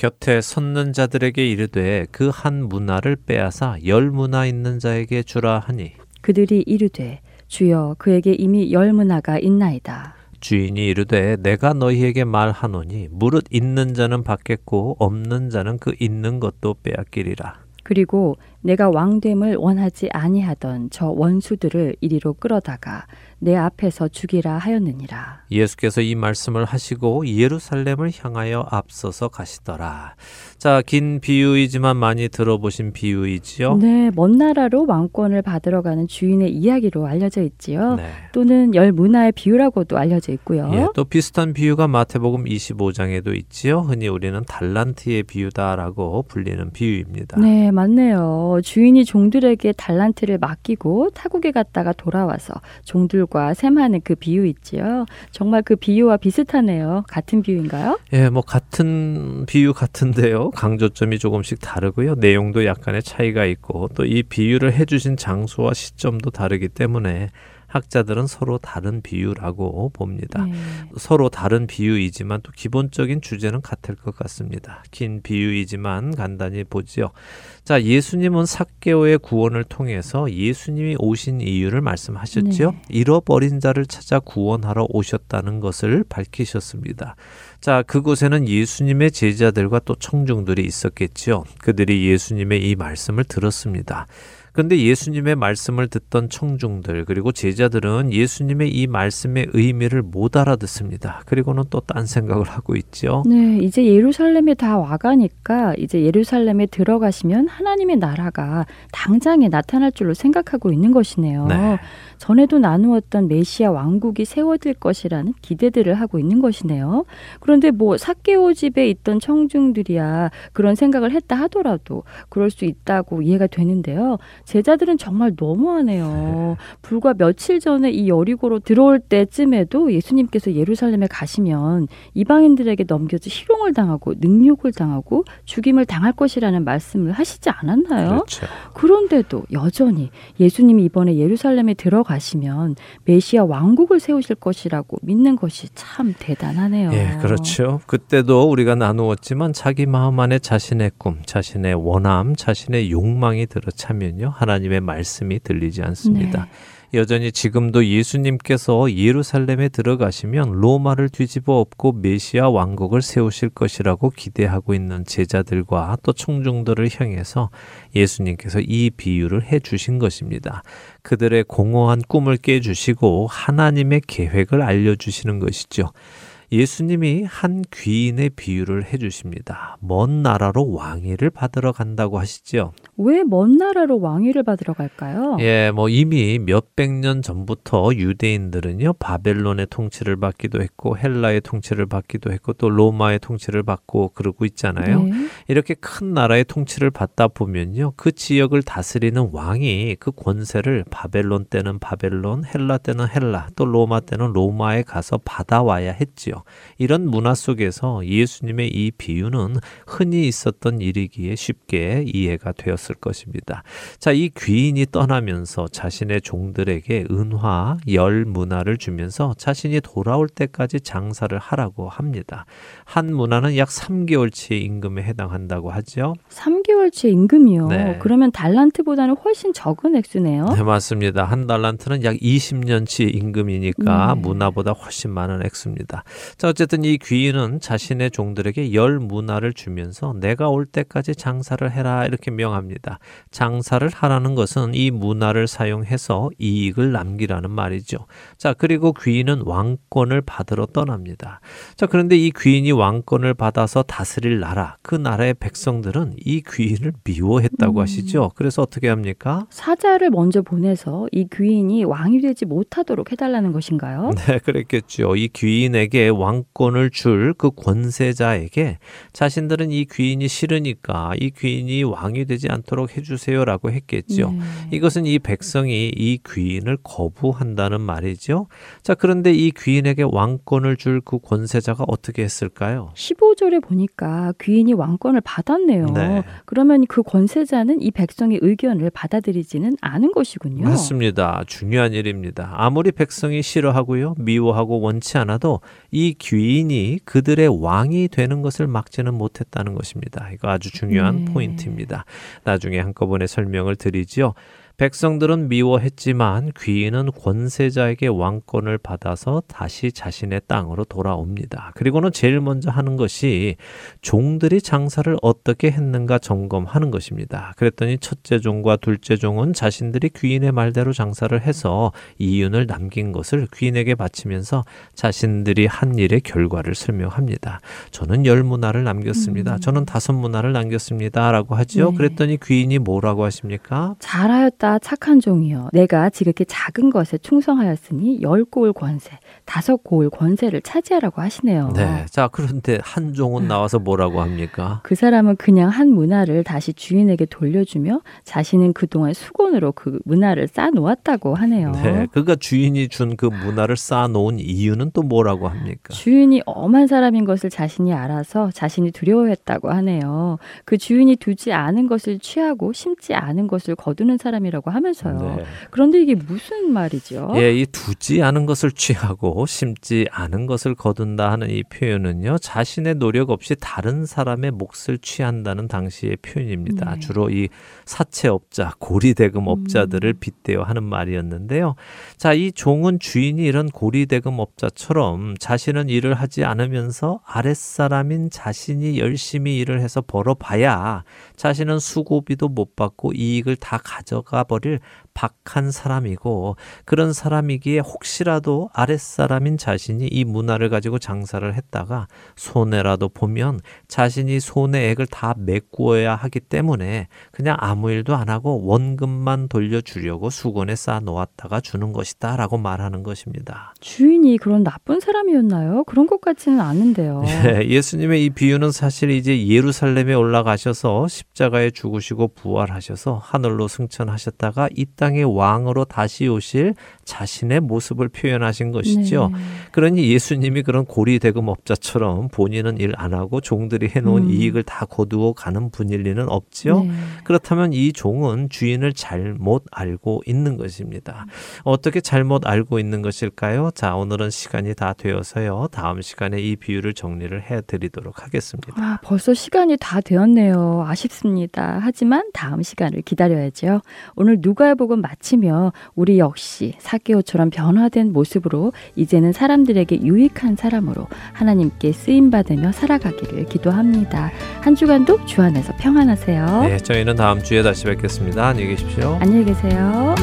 곁에 섰는 자들에게 이르되 그 한 문화를 빼앗아 열 문화 있는 자에게 주라 하니 그들이 이르되 주여 그에게 이미 열 문화가 있나이다. 주인이 이르되 내가 너희에게 말하노니 무릇 있는 자는 받겠고 없는 자는 그 있는 것도 빼앗기리라. 그리고 내가 왕됨을 원하지 아니하던 저 원수들을 이리로 끌어다가 내 앞에서 죽이라 하였느니라. 예수께서 이 말씀을 하시고 예루살렘을 향하여 앞서서 가시더라. 자, 긴 비유이지만 많이 들어보신 비유이지요? 네, 먼 나라로 왕권을 받으러 가는 주인의 이야기로 알려져 있지요. 네. 또는 열 문화의 비유라고도 알려져 있고요. 예, 또 비슷한 비유가 마태복음 25장에도 있지요. 흔히 우리는 달란트의 비유다라고 불리는 비유입니다. 네, 맞네요. 주인이 종들에게 달란트를 맡기고 타국에 갔다가 돌아와서 종들과 셈하는 그 비유 있지요. 정말 그 비유와 비슷하네요. 같은 비유인가요? 예, 뭐 같은 비유 같은데요. 강조점이 조금씩 다르고요. 내용도 약간의 차이가 있고 또 이 비유를 해주신 장소와 시점도 다르기 때문에 학자들은 서로 다른 비유라고 봅니다. 네. 서로 다른 비유이지만 또 기본적인 주제는 같을 것 같습니다. 긴 비유이지만 간단히 보지요. 자, 예수님은 삭개오의 구원을 통해서 예수님이 오신 이유를 말씀하셨지요. 네. 잃어버린 자를 찾아 구원하러 오셨다는 것을 밝히셨습니다. 자, 그곳에는 예수님의 제자들과 또 청중들이 있었겠지요. 그들이 예수님의 이 말씀을 들었습니다. 그런데 예수님의 말씀을 듣던 청중들 그리고 제자들은 예수님의 이 말씀의 의미를 못 알아듣습니다. 그리고는 또 딴 생각을 하고 있죠. 네, 이제 예루살렘에 다 와가니까 이제 예루살렘에 들어가시면 하나님의 나라가 당장에 나타날 줄로 생각하고 있는 것이네요. 네. 전에도 나누었던 메시아 왕국이 세워질 것이라는 기대들을 하고 있는 것이네요. 그런데 뭐 사케오 집에 있던 청중들이야 그런 생각을 했다 하더라도 그럴 수 있다고 이해가 되는데요. 제자들은 정말 너무하네요. 네. 불과 며칠 전에 이 여리고로 들어올 때쯤에도 예수님께서 예루살렘에 가시면 이방인들에게 넘겨져 희롱을 당하고 능욕을 당하고 죽임을 당할 것이라는 말씀을 하시지 않았나요? 그렇죠. 그런데도 여전히 예수님이 이번에 예루살렘에 들어가 가시면 메시아 왕국을 세우실 것이라고 믿는 것이 참 대단하네요. 예, 그렇죠. 그때도 우리가 나누었지만 자기 마음 안에 자신의 꿈, 자신의 원함, 자신의 욕망이 들어차면요. 하나님의 말씀이 들리지 않습니다. 네. 여전히 지금도 예수님께서 예루살렘에 들어가시면 로마를 뒤집어 엎고 메시아 왕국을 세우실 것이라고 기대하고 있는 제자들과 또 청중들을 향해서 예수님께서 이 비유를 해 주신 것입니다. 그들의 공허한 꿈을 깨 주시고 하나님의 계획을 알려 주시는 것이죠. 예수님이 한 귀인의 비유를 해주십니다. 먼 나라로 왕위를 받으러 간다고 하시죠. 왜먼 나라로 왕위를 받으러 갈까요? 예, 뭐 이미 몇백 년 전부터 유대인들은요 바벨론의 통치를 받기도 했고 헬라의 통치를 받기도 했고 또 로마의 통치를 받고 그러고 있잖아요. 네. 이렇게 큰 나라의 통치를 받다 보면요 그 지역을 다스리는 왕이 그 권세를 바벨론 때는 바벨론, 헬라 때는 헬라, 또 로마 때는 로마에 가서 받아와야 했지요. 이런 문화 속에서 예수님의 이 비유는 흔히 있었던 일이기에 쉽게 이해가 되었을 것입니다. 자, 이 귀인이 떠나면서 자신의 종들에게 은화, 열 문화를 주면서 자신이 돌아올 때까지 장사를 하라고 합니다. 한 문화는 약 3개월치의 임금에 해당한다고 하죠. 3개월치 임금이요. 네. 그러면 달란트보다는 훨씬 적은 액수네요. 네, 맞습니다. 한 달란트는 약 20년치 임금이니까 네. 문화보다 훨씬 많은 액수입니다. 자, 어쨌든 이 귀인은 자신의 종들에게 열 문화를 주면서 내가 올 때까지 장사를 해라 이렇게 명합니다. 장사를 하라는 것은 이 문화를 사용해서 이익을 남기라는 말이죠. 자, 그리고 귀인은 왕권을 받으러 떠납니다. 자, 그런데 이 귀인이 왕권을 받아서 다스릴 나라, 그 나라의 백성들은 이 귀인을 미워했다고 음. 하시죠. 그래서 어떻게 합니까? 사자를 먼저 보내서 이 귀인이 왕이 되지 못하도록 해달라는 것인가요? 네, 그랬겠죠. 이 귀인에게 왕권을 줄 그 권세자에게 자신들은 이 귀인이 싫으니까 이 귀인이 왕이 되지 않도록 해주세요라고 했겠죠. 네. 이것은 이 백성이 이 귀인을 거부한다는 말이죠. 자, 그런데 이 귀인에게 왕권을 줄 그 권세자가 어떻게 했을까요? 15절에 보니까 귀인이 왕권을 받았네요. 네. 그러면 그 권세자는 이 백성의 의견을 받아들이지는 않은 것이군요. 맞습니다. 중요한 일입니다. 아무리 백성이 싫어하고요, 미워하고 원치 않아도 이 귀인이 그들의 왕이 되는 것을 막지는 못했다는 것입니다. 이거 아주 중요한 네. 포인트입니다. 나중에 한꺼번에 설명을 드리죠. 백성들은 미워했지만 귀인은 권세자에게 왕권을 받아서 다시 자신의 땅으로 돌아옵니다. 그리고는 제일 먼저 하는 것이 종들이 장사를 어떻게 했는가 점검하는 것입니다. 그랬더니 첫째 종과 둘째 종은 자신들이 귀인의 말대로 장사를 해서 이윤을 남긴 것을 귀인에게 바치면서 자신들이 한 일의 결과를 설명합니다. 저는 열 문화를 남겼습니다. 음. 저는 다섯 문화를 남겼습니다. 라고 하죠. 네. 그랬더니 귀인이 뭐라고 하십니까? 잘하였다. 착한 종이여 내가 지극히 작은 것에 충성하였으니 열 고을 권세 다섯 고을 권세를 차지하라고 하시네요. 네. 자 그런데 한 종은 나와서 뭐라고 합니까? 그 사람은 그냥 한 문화를 다시 주인에게 돌려주며 자신은 그동안 수건으로 그 문화를 쌓아놓았다고 하네요. 네. 그러니까 주인이 준 그 문화를 쌓아놓은 이유는 또 뭐라고 합니까? 주인이 엄한 사람인 것을 자신이 알아서 자신이 두려워했다고 하네요. 그 주인이 두지 않은 것을 취하고 심지 않은 것을 거두는 사람이라고 취한다고 하면서요. 네. 그런데 이게 무슨 말이죠? 예, 이 두지 않은 것을 취하고 심지 않은 것을 거둔다 하는 이 표현은요. 자신의 노력 없이 다른 사람의 몫을 취한다는 당시의 표현입니다. 네. 주로 이 사채업자, 고리대금업자들을 음. 빗대어 하는 말이었는데요. 자, 이 종은 주인이 이런 고리대금업자처럼 자신은 일을 하지 않으면서 아랫사람인 자신이 열심히 일을 해서 벌어봐야 자신은 수고비도 못 받고 이익을 다 가져가 버릴 박한 사람이고 그런 사람이기에 혹시라도 아랫사람인 자신이 이 문화를 가지고 장사를 했다가 손해라도 보면 자신이 손해액을 다 메꾸어야 하기 때문에 그냥 아무 일도 안 하고 원금만 돌려주려고 수건에 쌓아 놓았다가 주는 것이다 라고 말하는 것입니다. 주인이 그런 나쁜 사람이었나요? 그런 것 같지는 않은데요. 예, 예수님의 이 비유는 사실 이제 예루살렘에 올라가셔서 십자가에 죽으시고 부활하셔서 하늘로 승천하셨 다가 이 땅의 왕으로 다시 오실 자신의 모습을 표현하신 것이죠. 네. 그러니 예수님이 그런 고리대금 업자처럼 본인은 일 안 하고 종들이 해놓은 음. 이익을 다 거두어 가는 분일 리는 없죠. 네. 그렇다면 이 종은 주인을 잘못 알고 있는 것입니다. 어떻게 잘못 알고 있는 것일까요? 자, 오늘은 시간이 다 되어서요. 다음 시간에 이 비유를 정리를 해드리도록 하겠습니다. 아, 벌써 시간이 다 되었네요. 아쉽습니다. 하지만 다음 시간을 기다려야죠. 오늘 누가복음 마치며 우리 역시 사 개오처럼 변화된 모습으로 이제는 사람들에게 유익한 사람으로 하나님께 쓰임 받으며 살아가기를 기도합니다. 한 주간도 주 안에서 평안하세요. 네, 저희는 다음 주에 다시 뵙겠습니다. 안녕히 계십시오. 안녕히 계세요.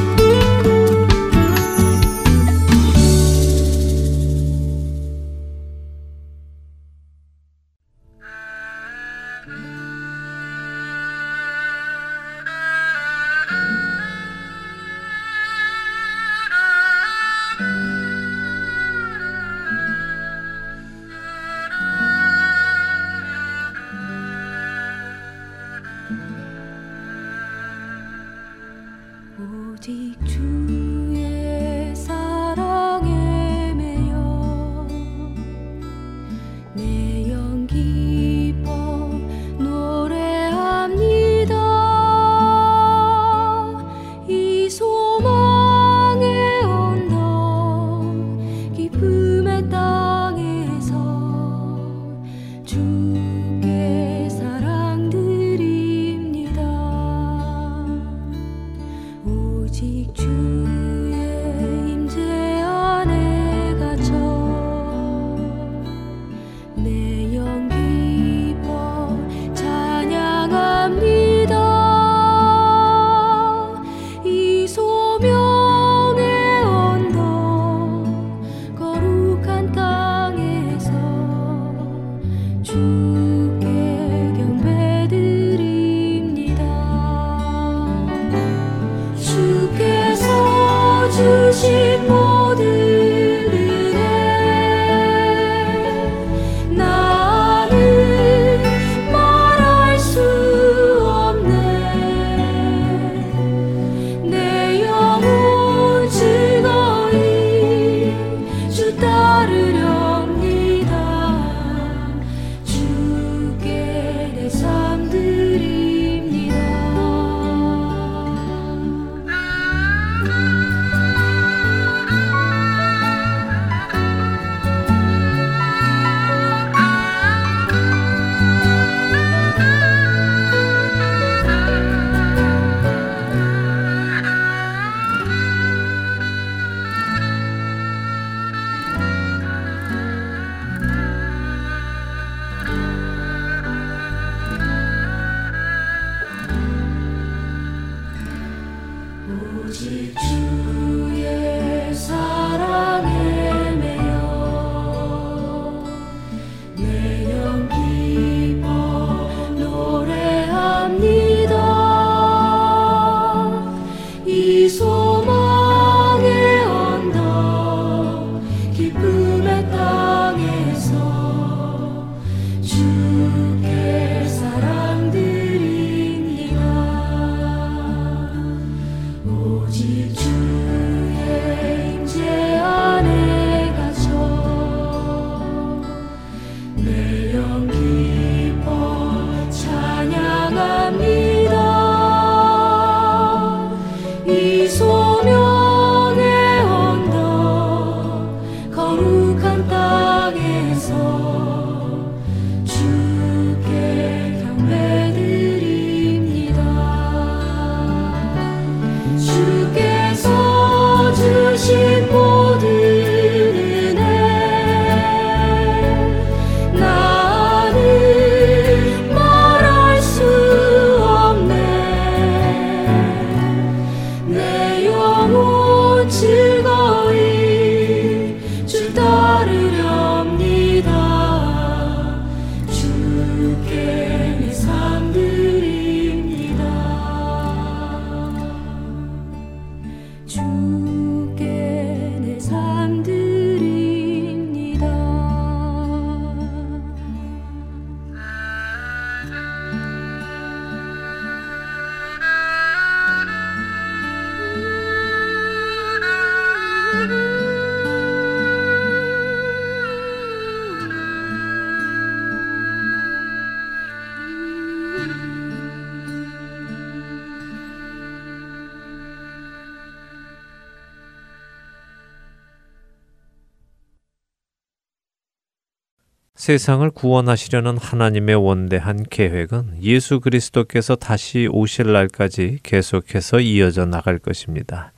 세상을 구원하시려는 하나님의 원대한 계획은 예수 그리스도께서 다시 오실 날까지 계속해서 이어져 나갈 것입니다.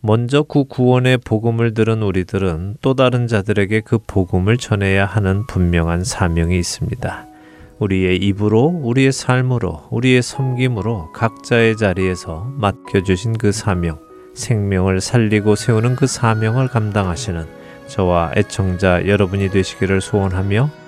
먼저 그 구원의 복음을 들은 우리들은 또 다른 자들에게 그 복음을 전해야 하는 분명한 사명이 있습니다. 우리의 입으로, 우리의 삶으로, 우리의 섬김으로 각자의 자리에서 맡겨주신 그 사명, 생명을 살리고 세우는 그 사명을 감당하시는 저와 애청자 여러분이 되시기를 소원하며